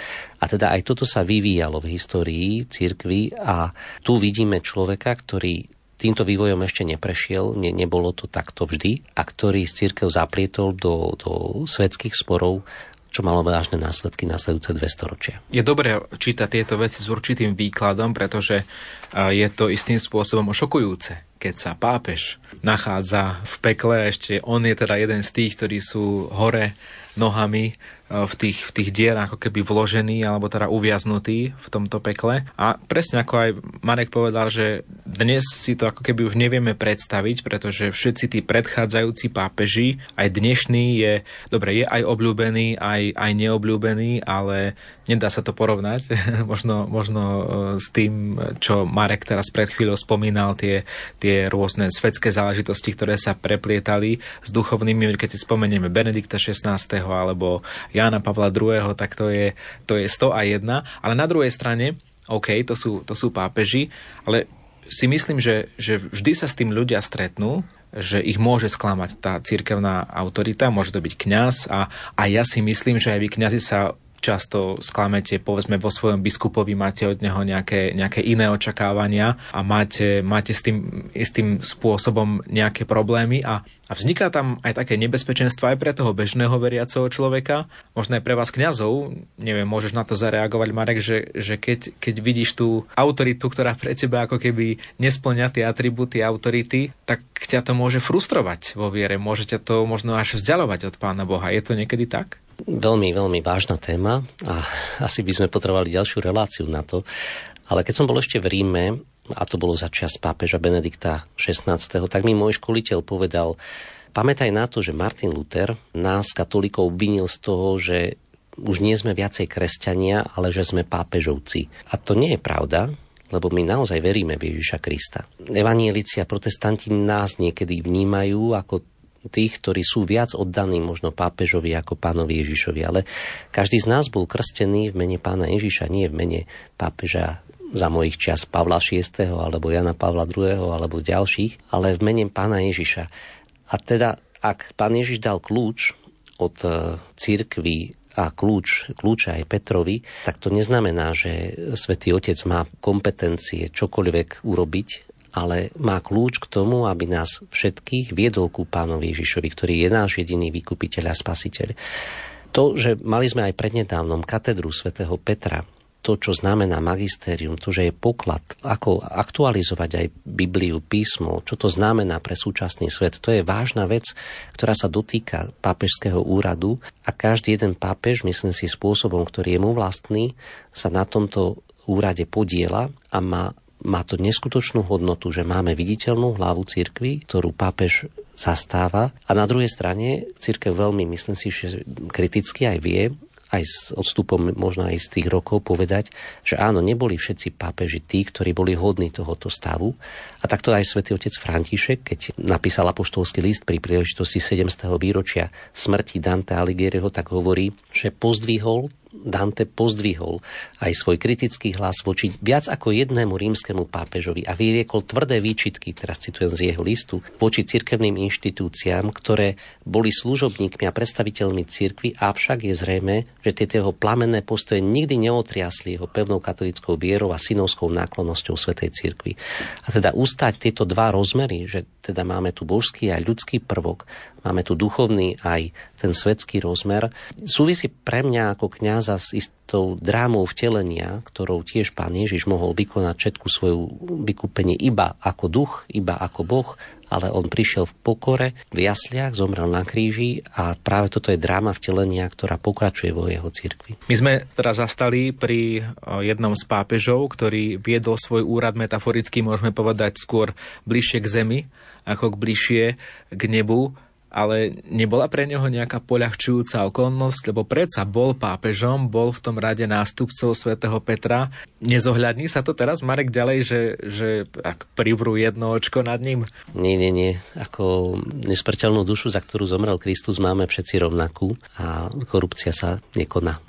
A teda aj toto sa vyvíjalo v histórii cirkvy a tu vidíme človeka, ktorý týmto vývojom ešte neprešiel, ne, nebolo to takto vždy, a ktorý z církev zaplietol do, do svetských sporov, čo malo vážne následky nasledujúce dve storočia. Je dobré čítať tieto veci s určitým výkladom, pretože je to istým spôsobom šokujúce, keď sa pápež nachádza v pekle, ešte on je teda jeden z tých, ktorí sú hore nohami v tých, v tých dierach ako keby vložený alebo teda uviaznutý v tomto pekle. A presne ako aj Marek povedal, že dnes si to ako keby už nevieme predstaviť, pretože všetci tí predchádzajúci pápeži, aj dnešný je, dobre, je aj obľúbený, aj, aj neobľúbený, ale nedá sa to porovnať možno, možno e, s tým, čo Marek teraz pred chvíľou spomínal, tie, tie rôzne svetské záležitosti, ktoré sa preplietali s duchovnými, keď si spomenieme Benedikta XVI alebo Jána Pavla II, tak to je, to je 101. Ale na druhej strane, OK, to sú, to sú pápeži, ale si myslím, že, že vždy sa s tým ľudia stretnú, že ich môže sklamať tá cirkevná autorita, môže to byť kňaz a, a ja si myslím, že aj vy kňazi sa často sklamete, povedzme vo svojom biskupovi máte od neho nejaké, nejaké iné očakávania a máte, máte s tým istým spôsobom nejaké problémy a, a vzniká tam aj také nebezpečenstvo aj pre toho bežného veriaceho človeka, možno aj pre vás kňazov, neviem, môžeš na to zareagovať, Marek, že, že keď, keď vidíš tú autoritu, ktorá pre teba ako keby nesplňa tie atribúty autority, tak ťa to môže frustrovať vo viere, môže ťa to možno až vzdialovať od Pána Boha. Je to niekedy tak? Veľmi, veľmi vážna téma a asi by sme potrebovali ďalšiu reláciu na to. Ale keď som bol ešte v Ríme, a to bolo za čas pápeža Benedikta XVI, tak mi môj školiteľ povedal, pamätaj na to, že Martin Luther nás, katolíkov, obvinil z toho, že už nie sme viacej kresťania, ale že sme pápežovci. A to nie je pravda, lebo my naozaj veríme v Ježiša Krista. Evanielici a protestanti nás niekedy vnímajú ako tých, ktorí sú viac oddaní možno pápežovi ako pánovi Ježišovi. Ale každý z nás bol krstený v mene pána Ježiša, nie v mene pápeža za mojich čas Pavla VI. alebo Jana Pavla II. alebo ďalších, ale v mene pána Ježiša. A teda, ak pán Ježiš dal kľúč od e, církvy a kľúč, kľúče aj Petrovi, tak to neznamená, že svätý Otec má kompetencie čokoľvek urobiť ale má kľúč k tomu, aby nás všetkých viedol ku pánovi Ježišovi, ktorý je náš jediný vykupiteľ a spasiteľ. To, že mali sme aj prednedávnom katedru svätého Petra, to, čo znamená magistérium, to, že je poklad, ako aktualizovať aj Bibliu, písmo, čo to znamená pre súčasný svet, to je vážna vec, ktorá sa dotýka pápežského úradu a každý jeden pápež, myslím si, spôsobom, ktorý je mu vlastný, sa na tomto úrade podiela a má má to neskutočnú hodnotu, že máme viditeľnú hlavu cirkvi, ktorú pápež zastáva a na druhej strane církev veľmi, myslím si, že kriticky aj vie, aj s odstupom možno aj z tých rokov povedať, že áno, neboli všetci pápeži tí, ktorí boli hodní tohoto stavu. A takto aj svätý otec František, keď napísal apoštolský list pri príležitosti 700. výročia smrti Dante Alighieriho, tak hovorí, že pozdvihol Dante pozdvihol aj svoj kritický hlas voči viac ako jednému rímskemu pápežovi a vyriekol tvrdé výčitky, teraz citujem z jeho listu, voči cirkevným inštitúciám, ktoré boli služobníkmi a predstaviteľmi cirkvy, avšak je zrejme, že tieto jeho plamenné postoje nikdy neotriasli jeho pevnou katolickou vierou a synovskou náklonnosťou Svetej cirkvi. A teda ustať tieto dva rozmery, že teda máme tu božský aj ľudský prvok, máme tu duchovný aj ten svetský rozmer, súvisí pre mňa ako kňaza s istou drámou vtelenia, ktorou tiež pán Ježiš mohol vykonať všetku svoju vykúpenie iba ako duch, iba ako Boh, ale on prišiel v pokore, v jasliach, zomrel na kríži a práve toto je dráma vtelenia, ktorá pokračuje vo jeho cirkvi. My sme teraz zastali pri jednom z pápežov, ktorý viedol svoj úrad metaforicky, môžeme povedať skôr bližšie k zemi, ako k bližšie k nebu ale nebola pre neho nejaká poľahčujúca okolnosť, lebo predsa bol pápežom, bol v tom rade nástupcov svätého Petra. Nezohľadní sa to teraz, Marek, ďalej, že, že ak privrú jedno očko nad ním? Nie, nie, nie. Ako nesmrteľnú dušu, za ktorú zomrel Kristus, máme všetci rovnakú a korupcia sa nekoná.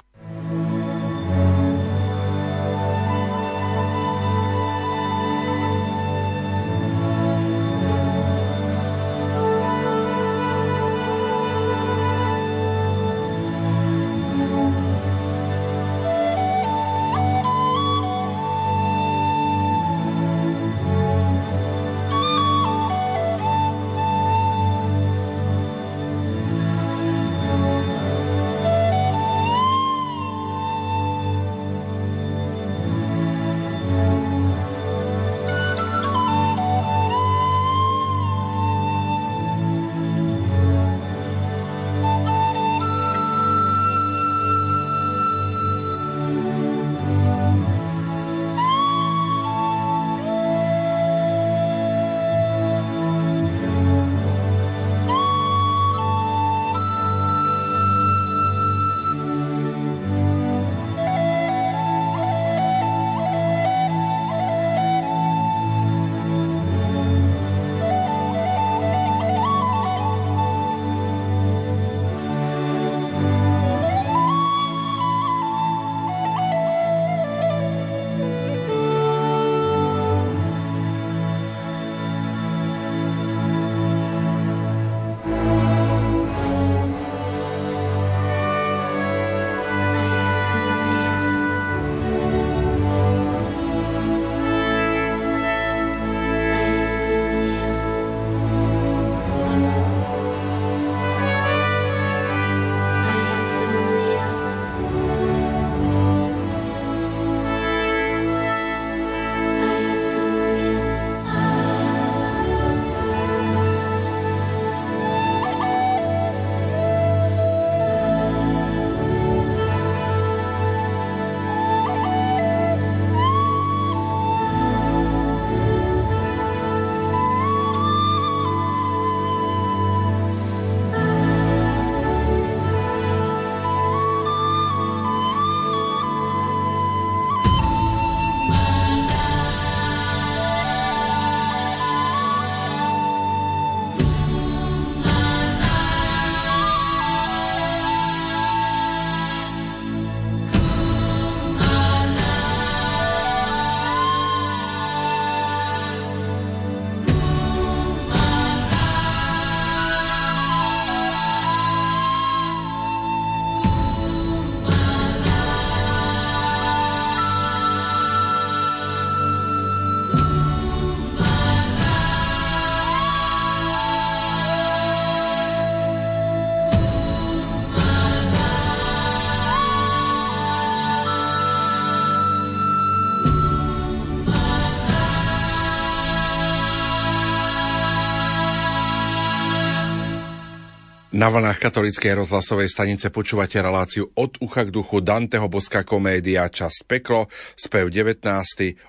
Na vlnách katolíckej rozhlasovej stanice počúvate reláciu od ucha k duchu Danteho Boska komédia Časť peklo, spev 19.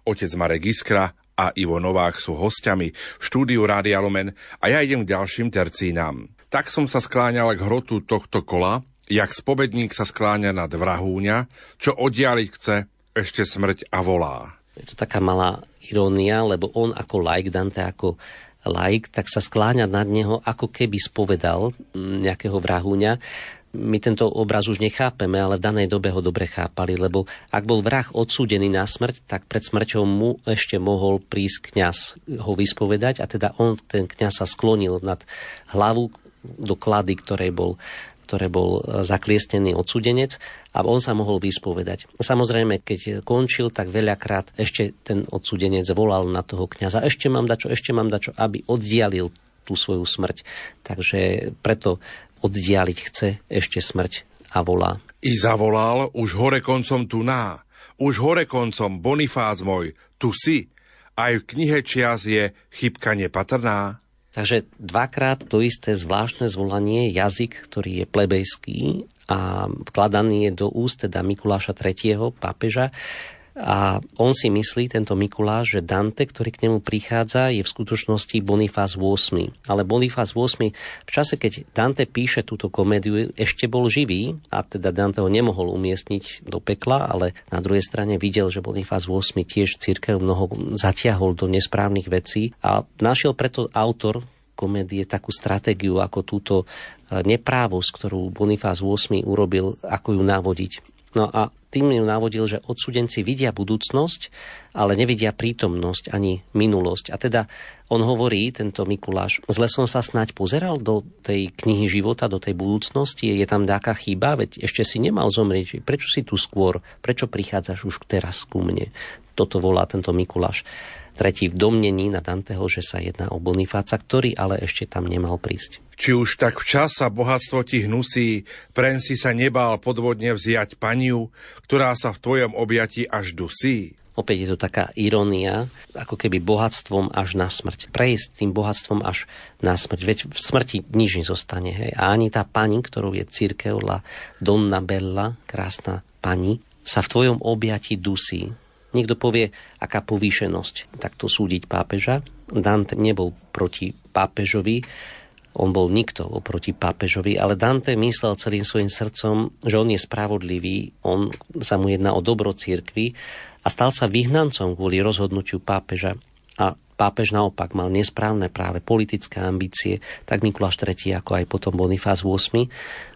Otec Marek Iskra a Ivo Novák sú hostiami v štúdiu Rádia Lumen a ja idem k ďalším tercínám. Tak som sa skláňal k hrotu tohto kola, jak spovedník sa skláňa nad vrahúňa, čo oddialiť chce, ešte smrť a volá. Je to taká malá irónia, lebo on ako like, Dante ako laik, tak sa skláňa nad neho, ako keby spovedal mm, nejakého vrahúňa. My tento obraz už nechápeme, ale v danej dobe ho dobre chápali, lebo ak bol vrah odsúdený na smrť, tak pred smrťou mu ešte mohol prísť kňaz ho vyspovedať a teda on, ten kňaz sa sklonil nad hlavu do klady, ktorej bol ktoré bol e, zakliestený odsudenec a on sa mohol vyspovedať. Samozrejme, keď končil, tak veľakrát ešte ten odsudenec volal na toho kňaza, ešte mám dačo, ešte mám dačo, aby oddialil tú svoju smrť. Takže preto oddialiť chce ešte smrť a volá. I zavolal už hore koncom tu ná, už hore koncom Bonifác môj, tu si. Aj v knihe čias je chybka nepatrná. Takže dvakrát to isté zvláštne zvolanie, jazyk, ktorý je plebejský a vkladaný je do úst teda Mikuláša III. pápeža, a on si myslí, tento Mikuláš, že Dante, ktorý k nemu prichádza, je v skutočnosti Bonifás VIII. Ale Bonifás VIII v čase, keď Dante píše túto komédiu, ešte bol živý a teda Dante ho nemohol umiestniť do pekla, ale na druhej strane videl, že Bonifás VIII tiež církev mnoho zatiahol do nesprávnych vecí a našiel preto autor komédie takú stratégiu, ako túto e, neprávosť, ktorú Bonifás VIII urobil, ako ju navodiť. No a tým ju navodil, že odsudenci vidia budúcnosť, ale nevidia prítomnosť ani minulosť. A teda on hovorí, tento Mikuláš, zle som sa snať pozeral do tej knihy života, do tej budúcnosti, je tam nejaká chyba, veď ešte si nemal zomrieť, prečo si tu skôr, prečo prichádzaš už teraz ku mne. Toto volá tento Mikuláš tretí v domnení na Danteho, že sa jedná o Bonifáca, ktorý ale ešte tam nemal prísť. Či už tak včas sa bohatstvo ti hnusí, pren si sa nebál podvodne vziať paniu, ktorá sa v tvojom objati až dusí. Opäť je to taká irónia, ako keby bohatstvom až na smrť. Prejsť tým bohatstvom až na smrť. Veď v smrti nič nezostane. Hej. A ani tá pani, ktorou je církev, la Donna Bella, krásna pani, sa v tvojom objati dusí. Niekto povie, aká povýšenosť takto súdiť pápeža. Dante nebol proti pápežovi, on bol nikto oproti pápežovi, ale Dante myslel celým svojim srdcom, že on je spravodlivý, on sa mu jedná o dobro církvy a stal sa vyhnancom kvôli rozhodnutiu pápeža. A pápež naopak mal nesprávne práve politické ambície, tak Mikuláš III ako aj potom Bonifás VIII.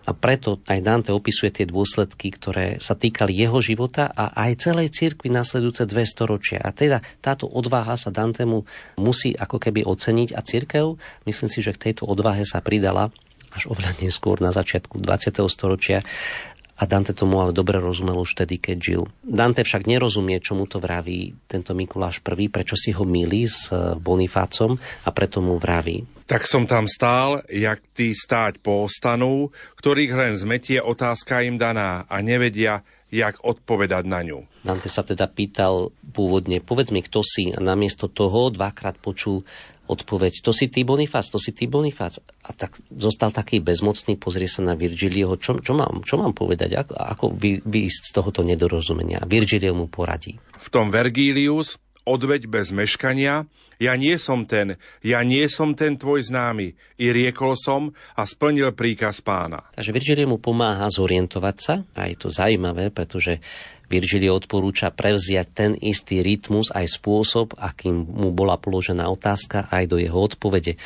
A preto aj Dante opisuje tie dôsledky, ktoré sa týkali jeho života a aj celej cirkvi nasledujúce dve storočia. A teda táto odvaha sa Dantemu musí ako keby oceniť a cirkev, myslím si, že k tejto odvahe sa pridala až oveľa neskôr na začiatku 20. storočia a Dante tomu ale dobre rozumel už vtedy, keď žil. Dante však nerozumie, čomu to vraví tento Mikuláš I, prečo si ho milí s eh, Bonifácom a preto mu vraví. Tak som tam stál, jak tí stáť ostanu, ktorých len zmetie otázka im daná a nevedia, jak odpovedať na ňu. Dante sa teda pýtal pôvodne, povedz mi, kto si, a namiesto toho dvakrát počul odpoveď, to si ty Bonifác, to si ty Bonifác. A tak zostal taký bezmocný, pozrie sa na Virgilieho, čo, čo, mám, čo mám povedať, ako, ako vy, vyjsť z tohoto nedorozumenia. Virgilio mu poradí. V tom Vergilius, odveď bez meškania, ja nie som ten, ja nie som ten tvoj známy. I riekol som a splnil príkaz pána. Takže Virgilio mu pomáha zorientovať sa a je to zaujímavé, pretože Virgilio odporúča prevziať ten istý rytmus aj spôsob, akým mu bola položená otázka aj do jeho odpovede.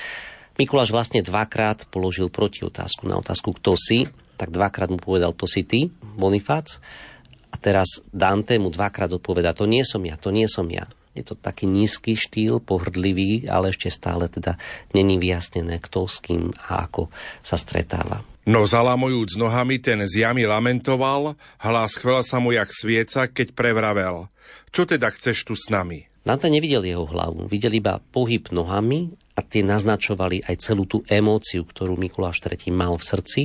Mikuláš vlastne dvakrát položil proti otázku na otázku, kto si, tak dvakrát mu povedal, to si ty, Bonifác. A teraz Dante mu dvakrát odpoveda, to nie som ja, to nie som ja. Je to taký nízky štýl, pohrdlivý, ale ešte stále teda není vyjasnené, kto s kým a ako sa stretáva. No zalamujúc nohami, ten z jamy lamentoval, hlas chvel sa mu jak svieca, keď prevravel. Čo teda chceš tu s nami? Dante nevidel jeho hlavu, videl iba pohyb nohami a tie naznačovali aj celú tú emóciu, ktorú Mikuláš III mal v srdci.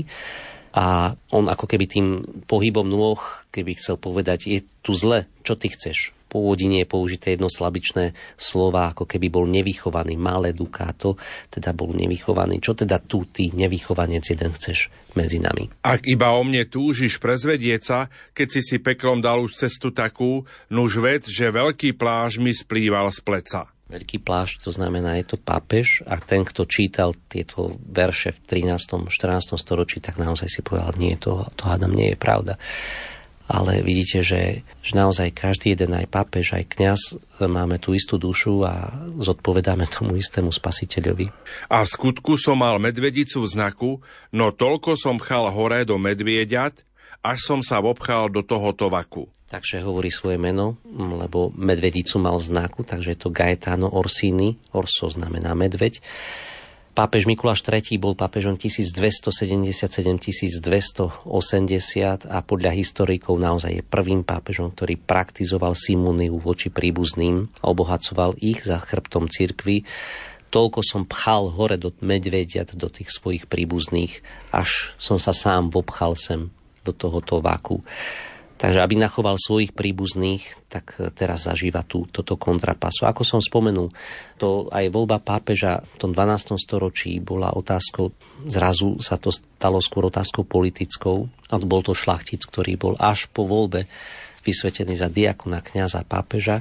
A on ako keby tým pohybom nôh, keby chcel povedať, je tu zle, čo ty chceš? Pôvodine je použité jedno slabičné slova, ako keby bol nevychovaný, malé dukáto, teda bol nevychovaný. Čo teda tu ty, nevychovanec, jeden chceš medzi nami? Ak iba o mne túžiš prezvedieť sa, keď si si peklom dal už cestu takú, nuž vec, že veľký pláž mi splýval z pleca. Veľký plášť, to znamená, je to pápež a ten, kto čítal tieto verše v 13. 14. storočí, tak naozaj si povedal, nie, to, to hádam nie je pravda ale vidíte, že, že naozaj každý jeden, aj pápež, aj kňaz, máme tú istú dušu a zodpovedáme tomu istému spasiteľovi. A v skutku som mal medvedicu v znaku, no toľko som chal hore do medvieďat, až som sa obchal do tohoto vaku. Takže hovorí svoje meno, lebo medvedicu mal v znaku, takže je to Gaetano Orsini. Orso znamená medveď. Pápež Mikuláš III bol pápežom 1277-1280 a podľa historikov naozaj je prvým pápežom, ktorý praktizoval simuniu voči príbuzným a obohacoval ich za chrbtom cirkvy. Toľko som pchal hore do medvediat, do tých svojich príbuzných, až som sa sám vobchal sem do tohoto vaku. Takže aby nachoval svojich príbuzných, tak teraz zažíva tú, toto kontrapasu. Ako som spomenul, to aj voľba pápeža v tom 12. storočí bola otázkou, zrazu sa to stalo skôr otázkou politickou. A bol to šlachtic, ktorý bol až po voľbe vysvetený za diakona, kniaza, pápeža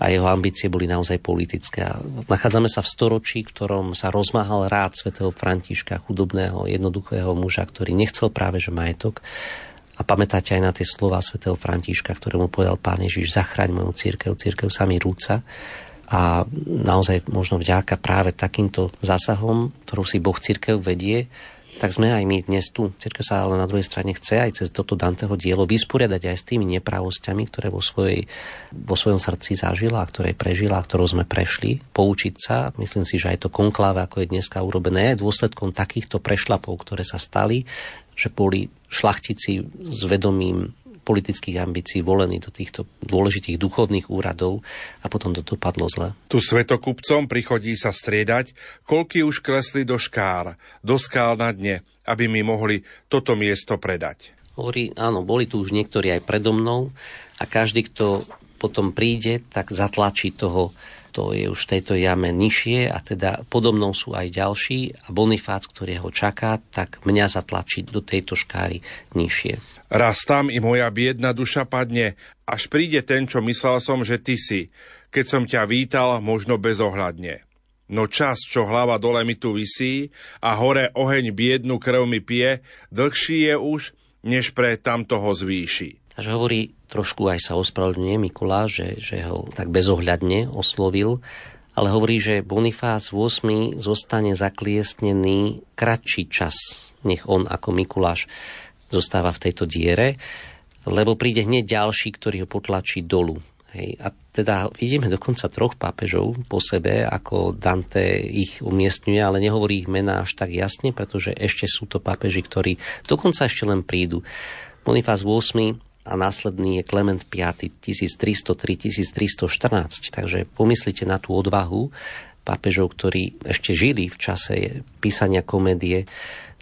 a jeho ambície boli naozaj politické. Nachádzame sa v storočí, v ktorom sa rozmáhal rád svätého Františka, chudobného, jednoduchého muža, ktorý nechcel práve že majetok, a pamätáte aj na tie slova svätého Františka, ktorému povedal Pán Ježiš, zachraň moju církev, církev sa mi rúca. A naozaj možno vďaka práve takýmto zásahom, ktorú si Boh církev vedie, tak sme aj my dnes tu. Cirkev sa ale na druhej strane chce aj cez toto Danteho dielo vysporiadať aj s tými nepravosťami, ktoré vo, svojej, vo svojom srdci zažila, ktoré prežila, ktorou sme prešli, poučiť sa. Myslím si, že aj to konkláve, ako je dneska urobené, dôsledkom takýchto prešlapov, ktoré sa stali, že boli šlachtici s vedomím politických ambícií volení do týchto dôležitých duchovných úradov a potom to dopadlo zle. Tu svetokupcom prichodí sa striedať, koľky už kresli do škár, do skál na dne, aby mi mohli toto miesto predať. Hovorí, áno, boli tu už niektorí aj predo mnou a každý, kto potom príde, tak zatlačí toho to je už v tejto jame nižšie a teda podobnou sú aj ďalší a Bonifác, ktorý ho čaká, tak mňa zatlačí do tejto škáry nižšie. Raz tam i moja biedna duša padne, až príde ten, čo myslel som, že ty si, keď som ťa vítal, možno bezohľadne. No čas, čo hlava dole mi tu visí a hore oheň biednu krv mi pije, dlhší je už, než pre tamtoho zvýši. Takže hovorí, trošku aj sa ospravedlňuje Mikuláš, že, že ho tak bezohľadne oslovil, ale hovorí, že Bonifác 8. zostane zakliestnený kratší čas, nech on ako Mikuláš zostáva v tejto diere, lebo príde hneď ďalší, ktorý ho potlačí dolu. Hej. A teda vidíme dokonca troch pápežov po sebe, ako Dante ich umiestňuje, ale nehovorí ich mená až tak jasne, pretože ešte sú to pápeži, ktorí dokonca ešte len prídu. Bonifác 8 a následný je Klement V 1303-1314. Takže pomyslite na tú odvahu pápežov, ktorí ešte žili v čase písania komédie,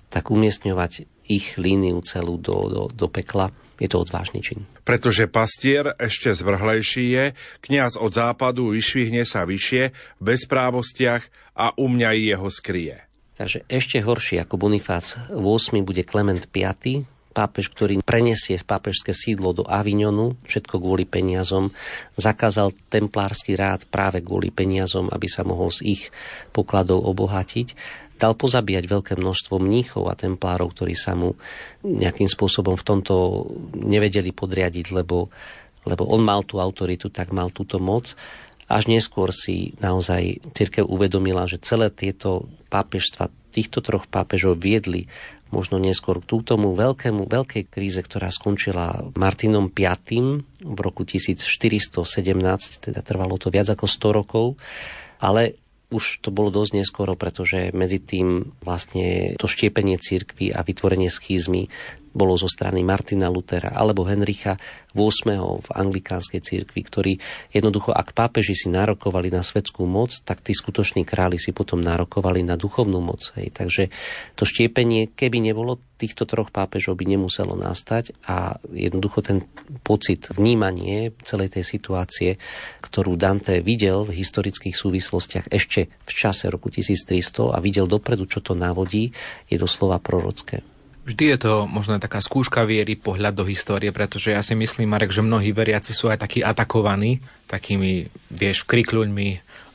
tak umiestňovať ich líniu celú do, do, do pekla. Je to odvážny čin. Pretože pastier ešte zvrhlejší je, kňaz od západu vyšvihne sa vyššie v bezprávostiach a u mňa jeho skrie. Takže ešte horší ako Bonifác 8 bude Klement V, pápež, ktorý preniesie pápežské sídlo do Avignonu, všetko kvôli peniazom, zakázal templársky rád práve kvôli peniazom, aby sa mohol z ich pokladov obohatiť. Dal pozabíjať veľké množstvo mníchov a templárov, ktorí sa mu nejakým spôsobom v tomto nevedeli podriadiť, lebo, lebo on mal tú autoritu, tak mal túto moc. Až neskôr si naozaj církev uvedomila, že celé tieto pápežstva týchto troch pápežov viedli možno neskôr k tútomu veľkému, veľkej kríze, ktorá skončila Martinom V v roku 1417, teda trvalo to viac ako 100 rokov, ale už to bolo dosť neskoro, pretože medzi tým vlastne to štiepenie církvy a vytvorenie schizmy bolo zo strany Martina Lutera alebo Henricha VIII v anglikánskej cirkvi, ktorí jednoducho, ak pápeži si nárokovali na svetskú moc, tak tí skutoční králi si potom nárokovali na duchovnú moc. Hej. Takže to štiepenie, keby nebolo týchto troch pápežov, by nemuselo nastať a jednoducho ten pocit, vnímanie celej tej situácie, ktorú Dante videl v historických súvislostiach ešte v čase roku 1300 a videl dopredu, čo to navodí, je doslova prorocké. Vždy je to možno taká skúška viery, pohľad do histórie, pretože ja si myslím, Marek, že mnohí veriaci sú aj takí atakovaní, takými, vieš, krikľuňmi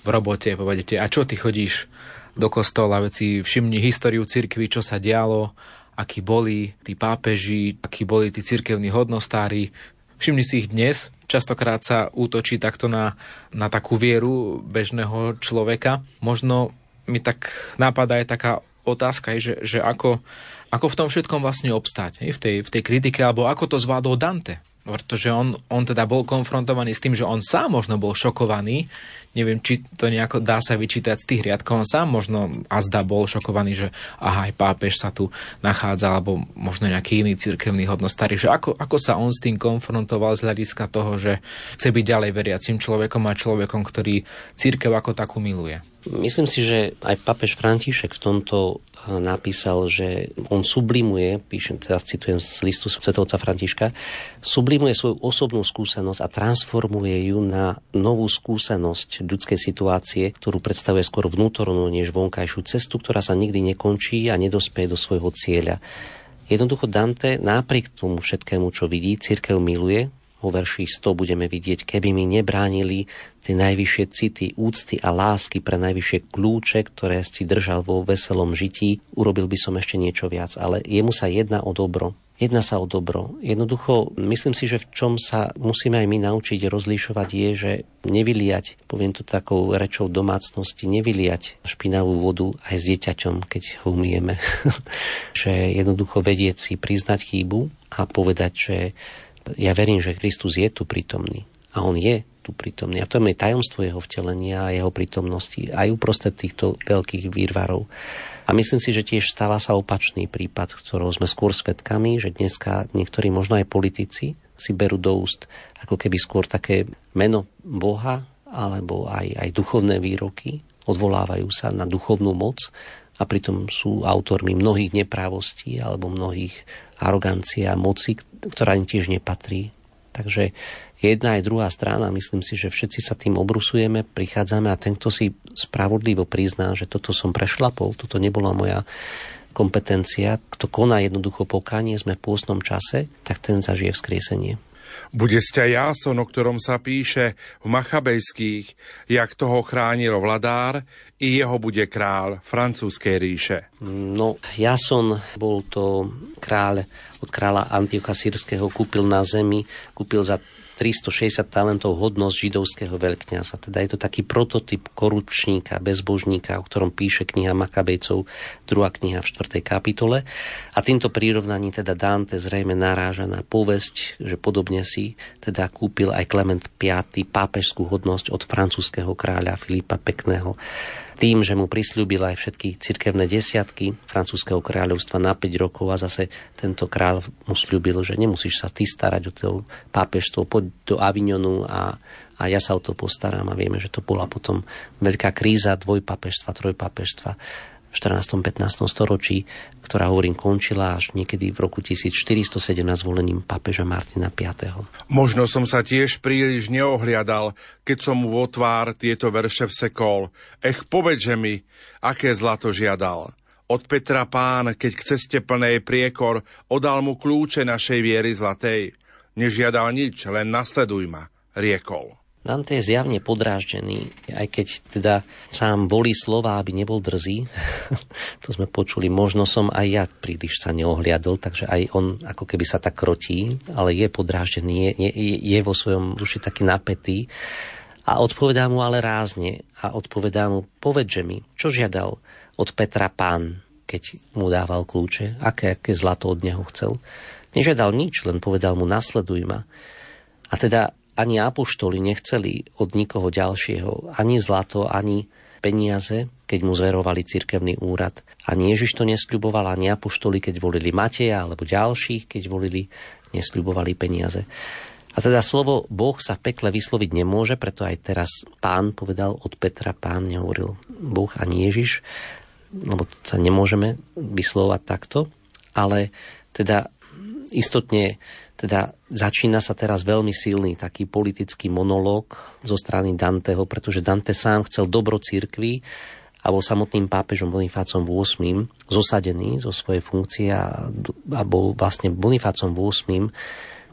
v robote, povedete, a čo ty chodíš do kostola, veci všimni históriu cirkvi, čo sa dialo, akí boli tí pápeži, akí boli tí cirkevní hodnostári. Všimni si ich dnes, častokrát sa útočí takto na, na takú vieru bežného človeka. Možno mi tak nápada aj taká otázka, že, že ako ako v tom všetkom vlastne obstáť, v tej, v tej kritike, alebo ako to zvládol Dante. Pretože on, on teda bol konfrontovaný s tým, že on sám možno bol šokovaný, neviem, či to nejako dá sa vyčítať z tých riadkov, on sám možno azda bol šokovaný, že aha, aj pápež sa tu nachádza, alebo možno nejaký iný cirkevný hodnostári, že ako, ako sa on s tým konfrontoval z hľadiska toho, že chce byť ďalej veriacim človekom a človekom, ktorý církev ako takú miluje. Myslím si, že aj papež František v tomto napísal, že on sublimuje, píšem, teraz citujem z listu svetovca Františka, sublimuje svoju osobnú skúsenosť a transformuje ju na novú skúsenosť ľudskej situácie, ktorú predstavuje skôr vnútornú než vonkajšiu cestu, ktorá sa nikdy nekončí a nedospeje do svojho cieľa. Jednoducho Dante napriek tomu všetkému, čo vidí, církev miluje, vo verši 100 budeme vidieť, keby mi nebránili tie najvyššie city, úcty a lásky pre najvyššie kľúče, ktoré si držal vo veselom žití, urobil by som ešte niečo viac. Ale jemu sa jedná o dobro. Jedná sa o dobro. Jednoducho, myslím si, že v čom sa musíme aj my naučiť rozlišovať je, že nevyliať, poviem to takou rečou domácnosti, nevyliať špinavú vodu aj s dieťaťom, keď ho umieme. že jednoducho vedieť si priznať chybu a povedať, že ja verím, že Kristus je tu prítomný. A on je tu prítomný. A to je tajomstvo jeho vtelenia a jeho prítomnosti aj uprostred týchto veľkých výrvarov. A myslím si, že tiež stáva sa opačný prípad, ktorého sme skôr svetkami, že dneska niektorí, možno aj politici, si berú do úst ako keby skôr také meno Boha alebo aj, aj duchovné výroky, odvolávajú sa na duchovnú moc a pritom sú autormi mnohých neprávostí alebo mnohých arogancie a moci, ktorá im tiež nepatrí. Takže jedna aj druhá strana, myslím si, že všetci sa tým obrusujeme, prichádzame a ten, kto si spravodlivo prizná, že toto som prešlapol, toto nebola moja kompetencia, kto koná jednoducho pokánie, sme v pôstnom čase, tak ten zažije vzkriesenie. Bude ste Jáson, o ktorom sa píše v Machabejských, jak toho chránil vladár, i jeho bude král francúzskej ríše. No, Jason bol to kráľ od kráľa Antiocha Sýrského, kúpil na zemi, kúpil za 360 talentov hodnosť židovského veľkňaza. Teda je to taký prototyp korupčníka, bezbožníka, o ktorom píše kniha Makabejcov, druhá kniha v 4. kapitole. A týmto prirovnaním teda Dante zrejme naráža na povesť, že podobne si teda kúpil aj Klement V. pápežskú hodnosť od francúzského kráľa Filipa Pekného tým, že mu prislúbil aj všetky cirkevné desiatky francúzského kráľovstva na 5 rokov a zase tento kráľ mu slúbil, že nemusíš sa ty starať o to pápežstvo, poď do Avignonu a, a ja sa o to postaram a vieme, že to bola potom veľká kríza dvojpapežstva, trojpapežstva 14. 15. storočí, ktorá, hovorím, končila až niekedy v roku 1417 volením pápeža Martina V. Možno som sa tiež príliš neohliadal, keď som mu vo tvár tieto verše vsekol. Ech, povedže mi, aké zlato žiadal. Od Petra pán, keď k ceste plnej priekor, odal mu kľúče našej viery zlatej. Nežiadal nič, len nasleduj ma, riekol. Dante je zjavne podráždený, aj keď teda sám volí slova, aby nebol drzý. to sme počuli. Možno som aj ja príliš sa neohliadol, takže aj on ako keby sa tak krotí, ale je podráždený, je, je, je vo svojom duši taký napätý. A odpovedá mu ale rázne a odpovedá mu, povedže mi, čo žiadal od Petra pán, keď mu dával kľúče, aké, aké zlato od neho chcel. Nežiadal nič, len povedal mu, nasleduj ma. A teda ani apoštoli nechceli od nikoho ďalšieho ani zlato, ani peniaze, keď mu zverovali cirkevný úrad. Ani Ježiš to nesľuboval, ani apoštoli, keď volili Mateja alebo ďalších, keď volili, nesľubovali peniaze. A teda slovo Boh sa v pekle vysloviť nemôže, preto aj teraz pán povedal od Petra, pán nehovoril Boh ani Ježiš, lebo sa nemôžeme vyslovať takto, ale teda istotne teda začína sa teraz veľmi silný taký politický monológ zo strany Danteho, pretože Dante sám chcel dobro církvy a bol samotným pápežom Bonifácom VIII zosadený zo svojej funkcie a, a bol vlastne Bonifácom VIII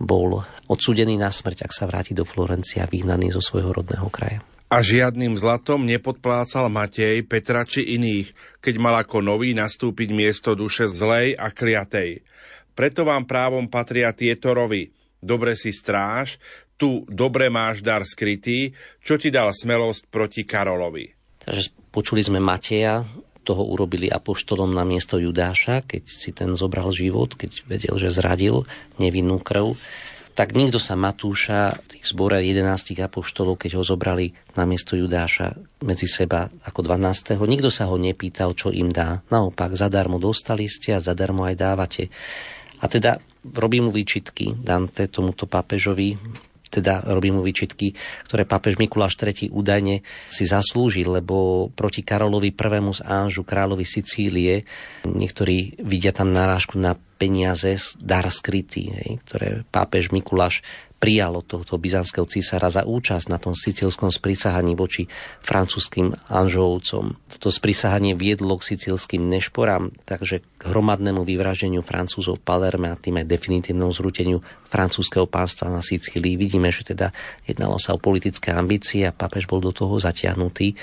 bol odsudený na smrť, ak sa vráti do Florencie a vyhnaný zo svojho rodného kraja. A žiadnym zlatom nepodplácal Matej, Petra či iných, keď mal ako nový nastúpiť miesto duše zlej a kliatej. Preto vám právom patria tieto rovy. Dobre si stráž, tu dobre máš dar skrytý, čo ti dal smelosť proti Karolovi. Takže počuli sme Mateja, toho urobili apoštolom na miesto Judáša, keď si ten zobral život, keď vedel, že zradil nevinnú krv. Tak nikto sa Matúša, tých zbora 11 apoštolov, keď ho zobrali na miesto Judáša medzi seba ako 12. Nikto sa ho nepýtal, čo im dá. Naopak, zadarmo dostali ste a zadarmo aj dávate. A teda robí mu výčitky Dante tomuto pápežovi, teda robí mu výčitky, ktoré pápež Mikuláš III údajne si zaslúžil, lebo proti Karolovi I z Anžu, kráľovi Sicílie, niektorí vidia tam narážku na peniaze, dar skrytý, hej, ktoré pápež Mikuláš prijal od tohto byzantského císara za účasť na tom sicilskom sprísahaní voči francúzským anžovcom. Toto sprísahanie viedlo k sicilským nešporám, takže hromadnému vyvraženiu Francúzov v Palerme a tým aj definitívnom zrúteniu francúzského pánstva na Sicílii. Vidíme, že teda jednalo sa o politické ambície a pápež bol do toho zatiahnutý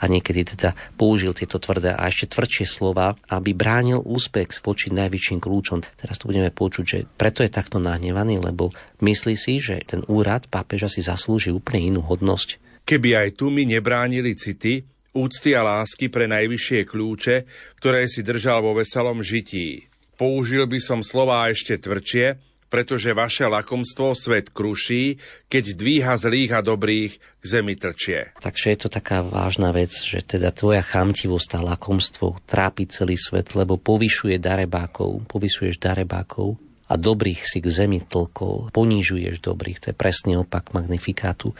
a niekedy teda použil tieto tvrdé a ešte tvrdšie slova, aby bránil úspech voči najvyšším kľúčom. Teraz tu budeme počuť, že preto je takto nahnevaný, lebo myslí si, že ten úrad pápeža si zaslúži úplne inú hodnosť. Keby aj tu mi nebránili city, úcty a lásky pre najvyššie kľúče, ktoré si držal vo veselom žití. Použil by som slová ešte tvrdšie, pretože vaše lakomstvo svet kruší, keď dvíha zlých a dobrých k zemi trčie. Takže je to taká vážna vec, že teda tvoja chamtivosť a lakomstvo trápi celý svet, lebo povyšuje darebákov, povyšuješ darebákov a dobrých si k zemi tlkol, ponižuješ dobrých, to je presný opak magnifikátu.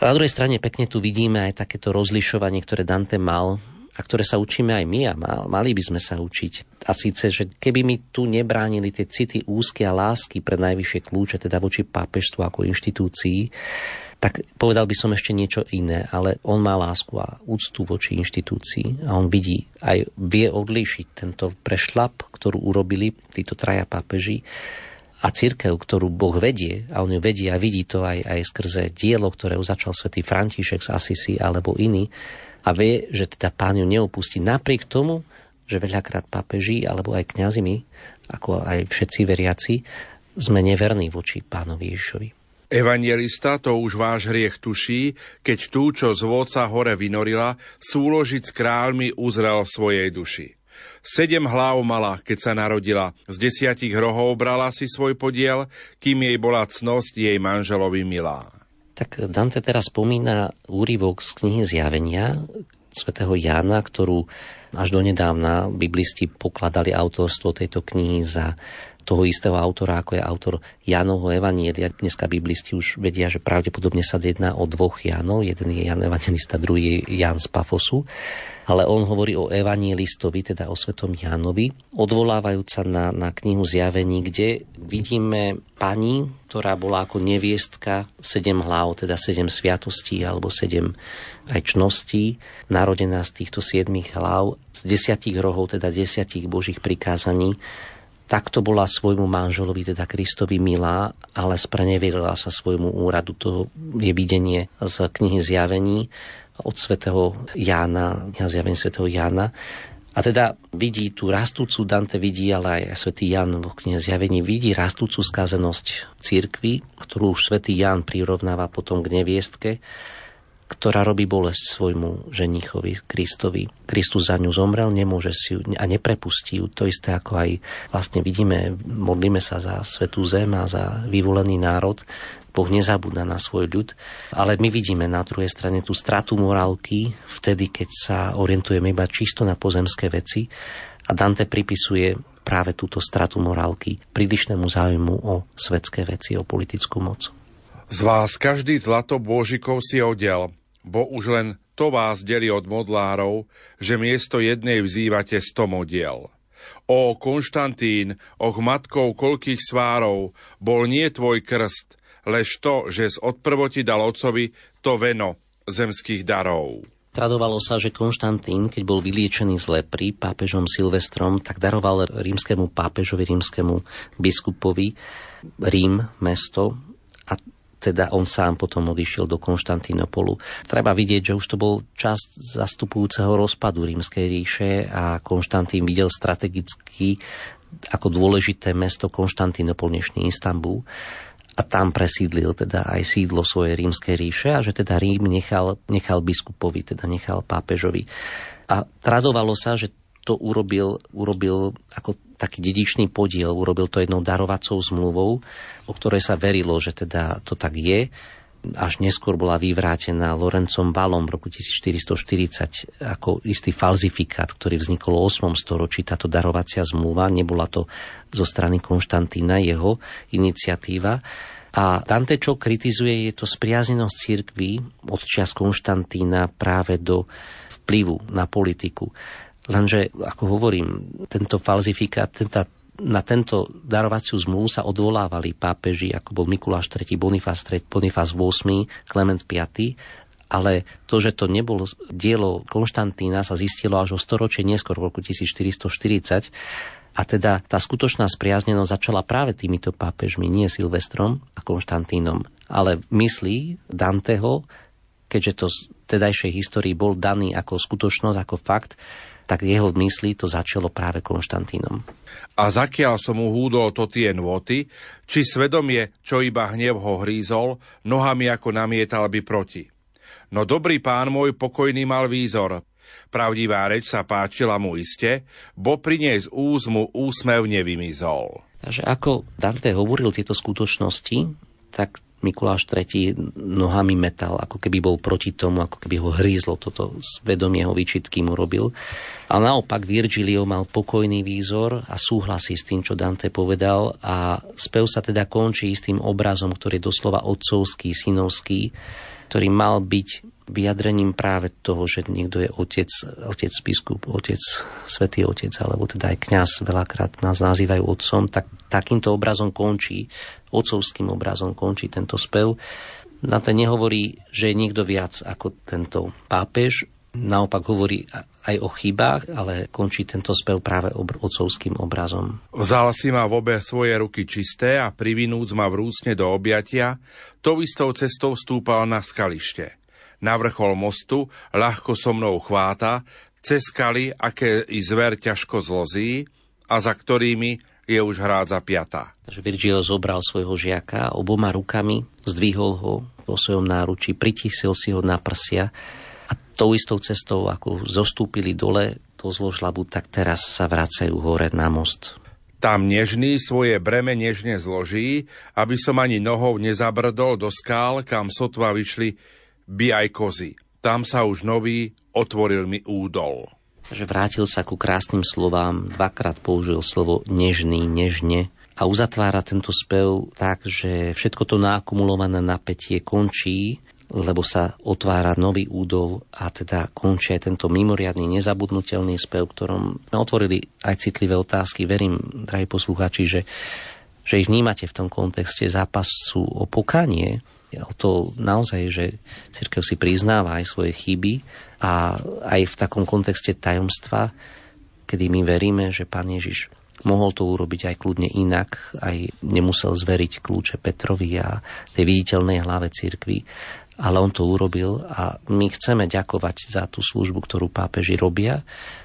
A na druhej strane pekne tu vidíme aj takéto rozlišovanie, ktoré Dante mal a ktoré sa učíme aj my a mali by sme sa učiť. A síce, že keby mi tu nebránili tie city úzky a lásky pre najvyššie kľúče, teda voči pápežstvu ako inštitúcii, tak povedal by som ešte niečo iné, ale on má lásku a úctu voči inštitúcii a on vidí, aj vie odlíšiť tento prešlap, ktorú urobili títo traja pápeži a církev, ktorú Boh vedie, a on ju vedie a vidí to aj, aj skrze dielo, ktoré začal svätý František z Asisi alebo iný, a vie, že teda pán ju neopustí napriek tomu, že veľakrát pápeži alebo aj kňazi my, ako aj všetci veriaci, sme neverní voči pánovi Ježišovi. Evangelista to už váš hriech tuší, keď tú, čo z vôca hore vynorila, súložiť s kráľmi uzrel v svojej duši. Sedem hlav mala, keď sa narodila, z desiatich rohov brala si svoj podiel, kým jej bola cnosť jej manželovi milá. Tak Dante teraz spomína úryvok z knihy Zjavenia svätého Jána, ktorú až donedávna biblisti pokladali autorstvo tejto knihy za toho istého autora, ako je autor Jánovho Evanielia. Dneska biblisti už vedia, že pravdepodobne sa jedná o dvoch Jánov. Jeden je Jan Evangelista, druhý je Ján z Pafosu ale on hovorí o evanielistovi, teda o svetom Jánovi, odvolávajúca na, na knihu Zjavení, kde vidíme pani, ktorá bola ako neviestka sedem hlav, teda sedem sviatostí alebo sedem aj čností, narodená z týchto siedmých hlav, z desiatich rohov, teda desiatich božích prikázaní, takto bola svojmu manželovi, teda Kristovi milá, ale sprenevierila sa svojmu úradu. To je videnie z knihy Zjavení od svätého Jána, zjavenie svätého Jána. A teda vidí tú rastúcu, Dante vidí, ale aj svätý Jan v knihe zjavení vidí rastúcu skazenosť církvy, ktorú už svätý Jan prirovnáva potom k neviestke. Ktorá robí bolesť svojmu ženichovi Kristovi. Kristus za ňu zomrel, nemôže si ju a neprepustí ju. To isté ako aj vlastne vidíme, modlíme sa za svetú zem a za vyvolený národ. Boh nezabúda na svoj ľud, ale my vidíme na druhej strane tú stratu morálky vtedy, keď sa orientujeme iba čisto na pozemské veci a Dante pripisuje práve túto stratu morálky prílišnému záujmu o svetské veci, o politickú moc. Z vás každý zlato bôžikov si oddiel, bo už len to vás delí od modlárov, že miesto jednej vzývate sto modiel. O Konštantín, och matkov koľkých svárov, bol nie tvoj krst, lež to, že z odprvoti dal ocovi to veno zemských darov. Tradovalo sa, že Konštantín, keď bol vyliečený z lepry pápežom Silvestrom, tak daroval rímskému pápežovi, rímskému biskupovi Rím, mesto, teda on sám potom odišiel do Konštantínopolu. Treba vidieť, že už to bol čas zastupujúceho rozpadu rímskej ríše a Konštantín videl strategicky ako dôležité mesto Konštantínopol, dnešný Istanbul a tam presídlil teda aj sídlo svojej rímskej ríše a že teda Rím nechal, nechal biskupovi, teda nechal pápežovi. A tradovalo sa, že to urobil, urobil ako taký dedičný podiel, urobil to jednou darovacou zmluvou, o ktorej sa verilo, že teda to tak je. Až neskôr bola vyvrátená Lorencom Valom v roku 1440 ako istý falzifikát, ktorý vznikol v 8. storočí, táto darovacia zmluva. Nebola to zo strany Konštantína jeho iniciatíva. A Dante, čo kritizuje, je to spriaznenosť církvy od čias Konštantína práve do vplyvu na politiku. Lenže, ako hovorím, tento falzifikát, tenta, na tento darovaciu zmluvu sa odvolávali pápeži, ako bol Mikuláš III, Bonifás III, Bonifás VIII, Klement V, ale to, že to nebolo dielo Konštantína, sa zistilo až o storočie neskôr, v roku 1440. A teda tá skutočná spriaznenosť začala práve týmito pápežmi, nie Silvestrom a Konštantínom, ale myslí Danteho, keďže to v tedajšej histórii bol daný ako skutočnosť, ako fakt, tak jeho mysli to začalo práve Konštantínom. A zakiaľ som mu húdol to tie nôty, či svedomie, čo iba hnev ho hrízol, nohami ako namietal by proti. No dobrý pán môj pokojný mal výzor, Pravdivá reč sa páčila mu iste, bo pri nej z úzmu úsmev nevymizol. Takže ako Dante hovoril tieto skutočnosti, tak Mikuláš III nohami metal, ako keby bol proti tomu, ako keby ho hrízlo toto svedomie ho výčitky mu robil. Ale naopak Virgilio mal pokojný výzor a súhlasí s tým, čo Dante povedal a spev sa teda končí s tým obrazom, ktorý je doslova otcovský, synovský, ktorý mal byť vyjadrením práve toho, že niekto je otec, otec biskup, otec, svätý otec, alebo teda aj kňaz, veľakrát nás nazývajú otcom, tak takýmto obrazom končí, otcovským obrazom končí tento spev. Na to nehovorí, že je niekto viac ako tento pápež, naopak hovorí aj o chybách, ale končí tento spev práve otcovským obrazom. Vzal si ma v obe svoje ruky čisté a privinúc ma vrúcne do objatia, tou istou cestou stúpal na skalište na vrchol mostu, ľahko so mnou chváta, cez skaly, aké i zver ťažko zlozí a za ktorými je už hrádza piata. Virgil zobral svojho žiaka oboma rukami, zdvihol ho vo svojom náručí, pritísil si ho na prsia a tou istou cestou, ako zostúpili dole do zložlabu, tak teraz sa vracajú hore na most. Tam nežný svoje breme nežne zloží, aby som ani nohou nezabrdol do skál, kam sotva vyšli by aj kozy. Tam sa už nový otvoril mi údol. Že vrátil sa ku krásnym slovám, dvakrát použil slovo nežný, nežne a uzatvára tento spev tak, že všetko to nakumulované napätie končí, lebo sa otvára nový údol a teda končí aj tento mimoriadný, nezabudnutelný spev, ktorom sme otvorili aj citlivé otázky. Verím, drahí poslucháči, že, že ich vnímate v tom kontexte zápasu o pokanie, to naozaj, že církev si priznáva aj svoje chyby a aj v takom kontexte tajomstva, kedy my veríme, že Pán Ježiš mohol to urobiť aj kľudne inak, aj nemusel zveriť kľúče Petrovi a tej viditeľnej hlave církvy, ale on to urobil a my chceme ďakovať za tú službu, ktorú pápeži robia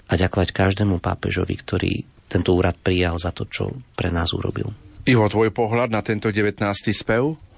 a ďakovať každému pápežovi, ktorý tento úrad prijal za to, čo pre nás urobil. Ivo, tvoj pohľad na tento 19. spev?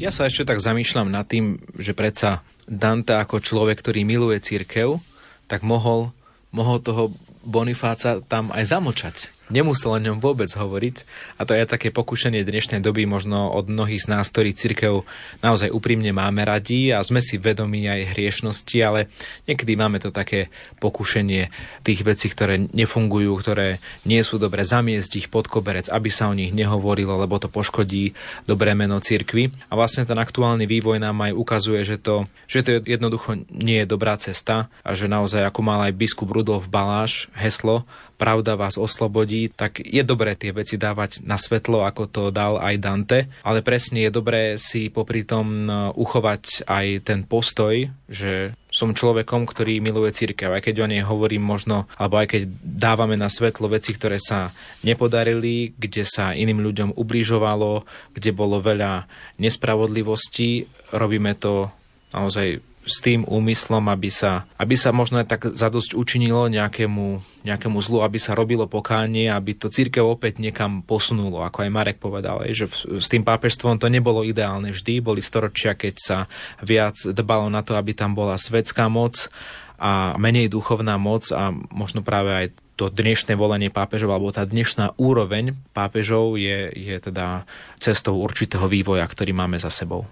Ja sa ešte tak zamýšľam nad tým, že predsa Dante ako človek, ktorý miluje církev, tak mohol, mohol toho Bonifáca tam aj zamočať nemusel o ňom vôbec hovoriť. A to je také pokušenie dnešnej doby možno od mnohých z nás, ktorí církev naozaj úprimne máme radi a sme si vedomí aj hriešnosti, ale niekedy máme to také pokušenie tých vecí, ktoré nefungujú, ktoré nie sú dobre, zamiesť ich pod koberec, aby sa o nich nehovorilo, lebo to poškodí dobré meno církvy. A vlastne ten aktuálny vývoj nám aj ukazuje, že to, že to jednoducho nie je dobrá cesta a že naozaj, ako mal aj biskup Rudolf Baláš heslo, pravda vás oslobodí, tak je dobré tie veci dávať na svetlo, ako to dal aj Dante, ale presne je dobré si popri tom e, uchovať aj ten postoj, že som človekom, ktorý miluje církev, aj keď o nej hovorím možno, alebo aj keď dávame na svetlo veci, ktoré sa nepodarili, kde sa iným ľuďom ubližovalo, kde bolo veľa nespravodlivostí, robíme to naozaj s tým úmyslom, aby sa, aby sa možno aj tak zadosť učinilo nejakému, nejakému zlu, aby sa robilo pokánie, aby to církev opäť niekam posunulo, ako aj Marek povedal, že s tým pápežstvom to nebolo ideálne vždy, boli storočia, keď sa viac dbalo na to, aby tam bola svetská moc a menej duchovná moc a možno práve aj to dnešné volenie pápežov alebo tá dnešná úroveň pápežov je, je teda cestou určitého vývoja, ktorý máme za sebou.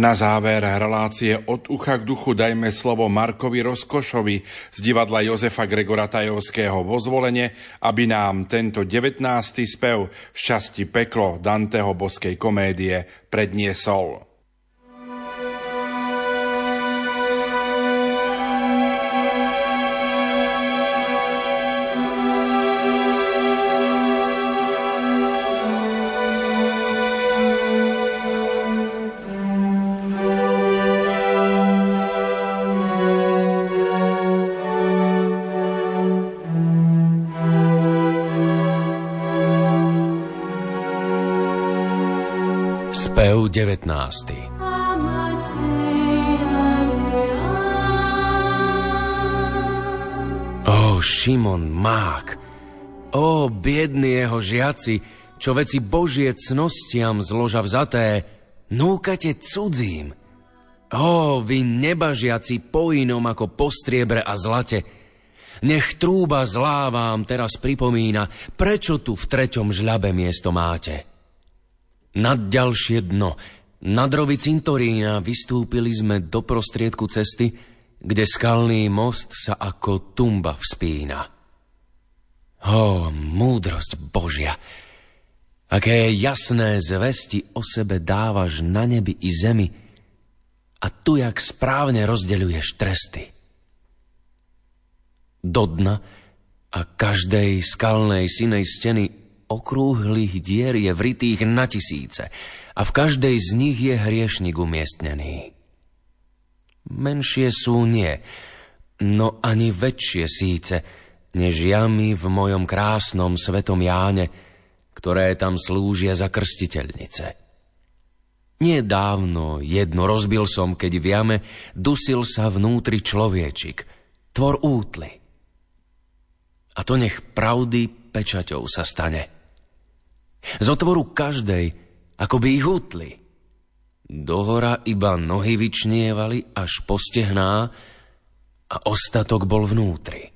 Na záver relácie od ucha k duchu dajme slovo Markovi Rozkošovi z divadla Jozefa Gregora Tajovského vo zvolenie, aby nám tento 19. spev Šťastí peklo Danteho boskej komédie predniesol. Spev 19. Ó, Šimon Mák, ó, biední jeho žiaci, čo veci Božie cnostiam zloža vzaté, núkate cudzím. Ó, vy nebažiaci po inom ako po striebre a zlate, nech trúba zlá vám teraz pripomína, prečo tu v treťom žľabe miesto máte. Nad ďalšie dno, nad rovi cintorína vystúpili sme do prostriedku cesty, kde skalný most sa ako tumba vzpína. Ó, múdrosť Božia! Aké jasné zvesti o sebe dávaš na nebi i zemi a tu jak správne rozdeľuješ tresty. Do dna a každej skalnej sinej steny okrúhlych dier je vritých na tisíce a v každej z nich je hriešnik umiestnený. Menšie sú nie, no ani väčšie síce, než jamy v mojom krásnom svetom Jáne, ktoré tam slúžia za krstiteľnice. Nie dávno jedno rozbil som, keď v jame dusil sa vnútri človečik, tvor útly. A to nech pravdy pečaťou sa stane. Z otvoru každej, ako by ich hutli. Dohora iba nohy vyčnievali až postehná a ostatok bol vnútri.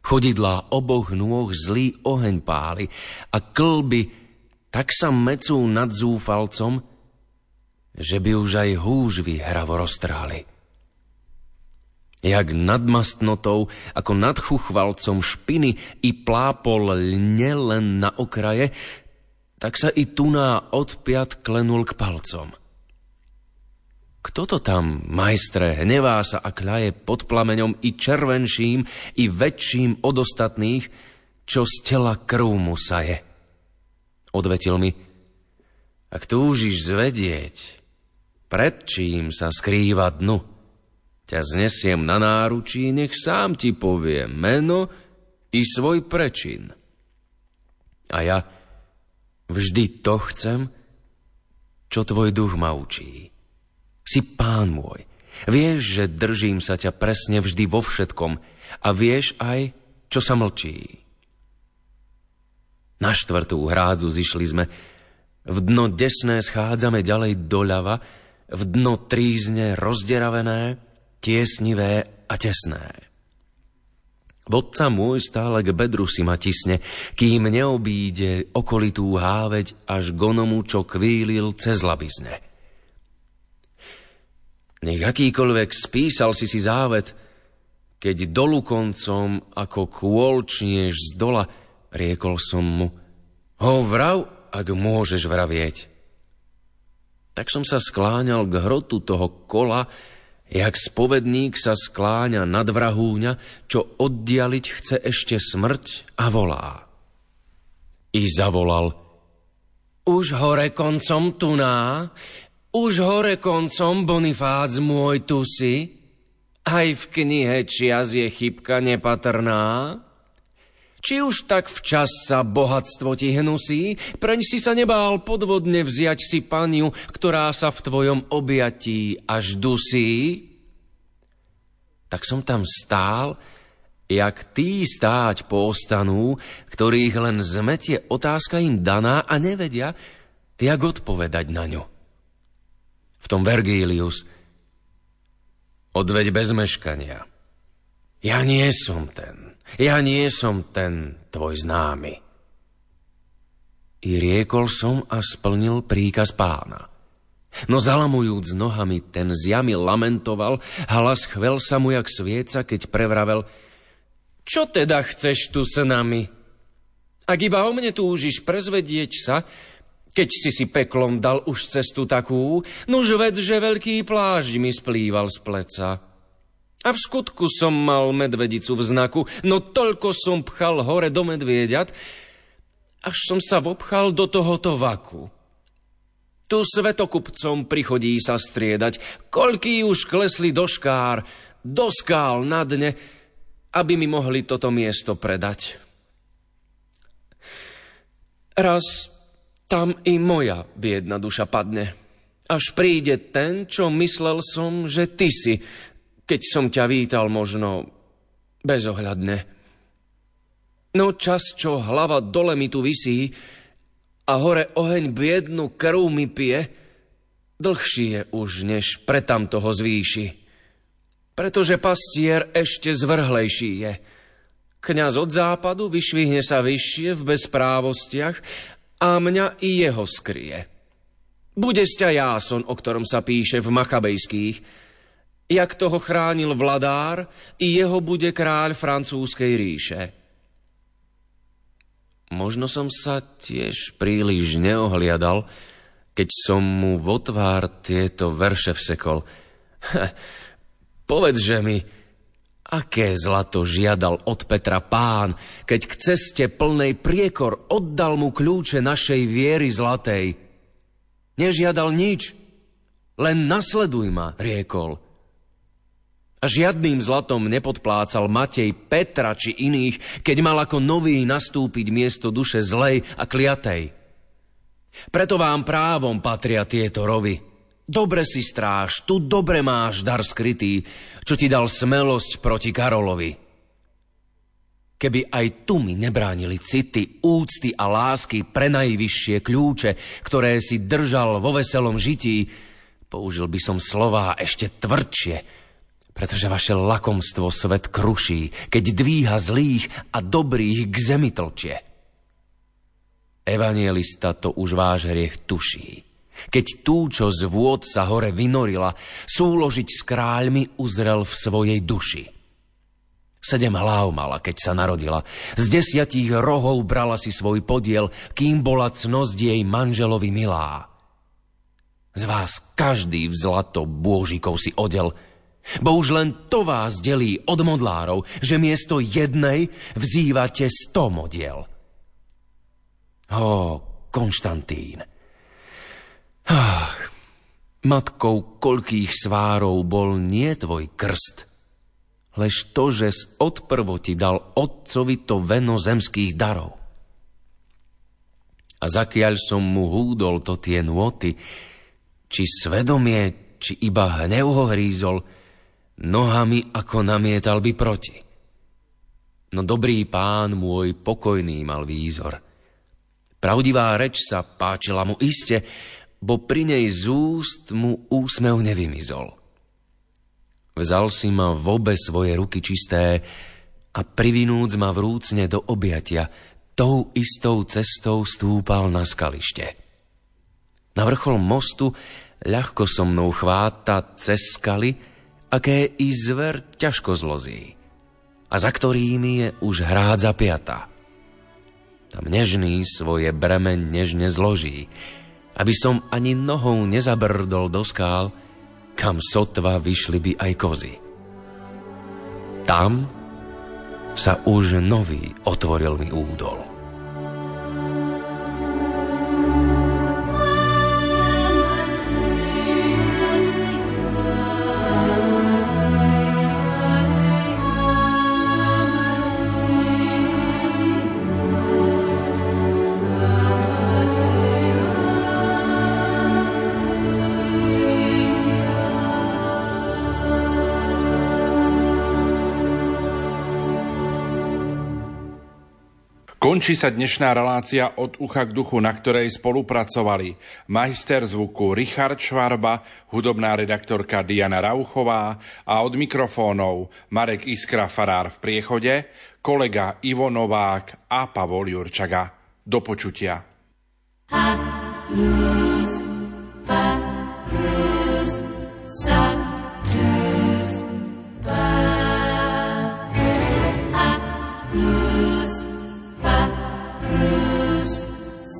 Chodidlá oboch nôh zlý oheň páli a klby tak sa mecú nad zúfalcom, že by už aj húžvy hravo roztráli. Jak nad mastnotou, ako nad chuchvalcom špiny i plápol lne len na okraje, tak sa i tuná odpiat klenul k palcom. Kto to tam, majstre, hnevá sa a kľaje pod plameňom i červenším, i väčším od ostatných, čo z tela krv mu saje? Odvetil mi, ak túžiš zvedieť, pred čím sa skrýva dnu, ťa znesiem na náručí, nech sám ti povie meno i svoj prečin. A ja vždy to chcem, čo tvoj duch ma učí. Si pán môj, vieš, že držím sa ťa presne vždy vo všetkom a vieš aj, čo sa mlčí. Na štvrtú hrádzu zišli sme, v dno desné schádzame ďalej doľava, v dno trízne rozderavené, tiesnivé a tesné. Vodca môj stále k bedru si ma tisne, kým neobíde okolitú háveď až gonomu, čo kvílil cez labizne. Nech akýkoľvek spísal si si závet, keď dolu koncom ako kôlčnieš z dola, riekol som mu, ho vrav, ak môžeš vravieť. Tak som sa skláňal k hrotu toho kola, jak spovedník sa skláňa nad vrahúňa, čo oddialiť chce ešte smrť a volá. I zavolal, už hore koncom tuná, už hore koncom Bonifác môj tu si, aj v knihe čias je chybka nepatrná. Či už tak včas sa bohatstvo ti hnusí, preň si sa nebál podvodne vziať si paniu, ktorá sa v tvojom objatí až dusí? Tak som tam stál, jak tí stáť postanú, ktorých len zmetie otázka im daná a nevedia, jak odpovedať na ňu. V tom Vergilius odveď bez meškania. Ja nie som ten. Ja nie som ten tvoj známy. I riekol som a splnil príkaz pána. No zalamujúc nohami, ten zjami lamentoval, hlas chvel sa mu jak svieca, keď prevravel Čo teda chceš tu s nami? Ak iba o mne túžiš prezvedieť sa, keď si si peklom dal už cestu takú, nuž ved, že veľký plášť mi splýval z pleca. A v skutku som mal medvedicu v znaku, no toľko som pchal hore do medviediat, až som sa vopchal do tohoto vaku. Tu svetokupcom prichodí sa striedať, koľký už klesli do škár, do skál na dne, aby mi mohli toto miesto predať. Raz tam i moja biedna duša padne. Až príde ten, čo myslel som, že ty si, keď som ťa vítal možno bezohľadne. No čas, čo hlava dole mi tu visí, a hore oheň biednu krv mi pije, dlhší je už, než pretam toho zvýši. Pretože pastier ešte zvrhlejší je. Kňaz od západu vyšvihne sa vyššie v bezprávostiach a mňa i jeho skrie. Bude sťa Jáson, o ktorom sa píše v Machabejských, jak toho chránil vladár, i jeho bude kráľ francúzskej ríše. Možno som sa tiež príliš neohliadal, keď som mu vo tvár tieto verše vsekol. Povedže mi, aké zlato žiadal od Petra pán, keď k ceste plnej priekor oddal mu kľúče našej viery zlatej. Nežiadal nič, len nasleduj ma, riekol – a žiadným zlatom nepodplácal Matej Petra či iných, keď mal ako nový nastúpiť miesto duše zlej a kliatej. Preto vám právom patria tieto rovy. Dobre si stráž, tu dobre máš dar skrytý, čo ti dal smelosť proti Karolovi. Keby aj tu mi nebránili city, úcty a lásky pre najvyššie kľúče, ktoré si držal vo veselom žití, použil by som slová ešte tvrdšie, pretože vaše lakomstvo svet kruší, keď dvíha zlých a dobrých k zemi tlčie. Evanielista to už váš hriech tuší. Keď tú, čo z vôd sa hore vynorila, súložiť s kráľmi uzrel v svojej duši. Sedem hlav mala, keď sa narodila. Z desiatich rohov brala si svoj podiel, kým bola cnosť jej manželovi milá. Z vás každý v zlato bôžikov si odel, Bo už len to vás delí od modlárov, že miesto jednej vzývate sto modiel. Ó, Konštantín. Ach, matkou koľkých svárov bol nie tvoj krst, lež to, že z odprvo ti dal otcovi to veno zemských darov. A zakiaľ som mu húdol to tie nôty, či svedomie, či iba hnev ho hrízol, nohami ako namietal by proti. No dobrý pán môj pokojný mal výzor. Pravdivá reč sa páčila mu iste, bo pri nej z úst mu úsmev nevymizol. Vzal si ma v obe svoje ruky čisté a privinúc ma vrúcne do objatia, tou istou cestou stúpal na skalište. Na vrchol mostu ľahko so mnou chváta cez skaly, aké i zver ťažko zlozí a za ktorými je už hrádza piata. Tam nežný svoje bremen nežne zloží, aby som ani nohou nezabrdol do skál, kam sotva vyšli by aj kozy. Tam sa už nový otvoril mi údol. Končí sa dnešná relácia od ucha k duchu, na ktorej spolupracovali majster zvuku Richard Švarba, hudobná redaktorka Diana Rauchová a od mikrofónov Marek Iskra Farár v priechode, kolega Ivo Novák a Pavol Jurčaga. Do počutia. Ha, luz, pa, luz, sa.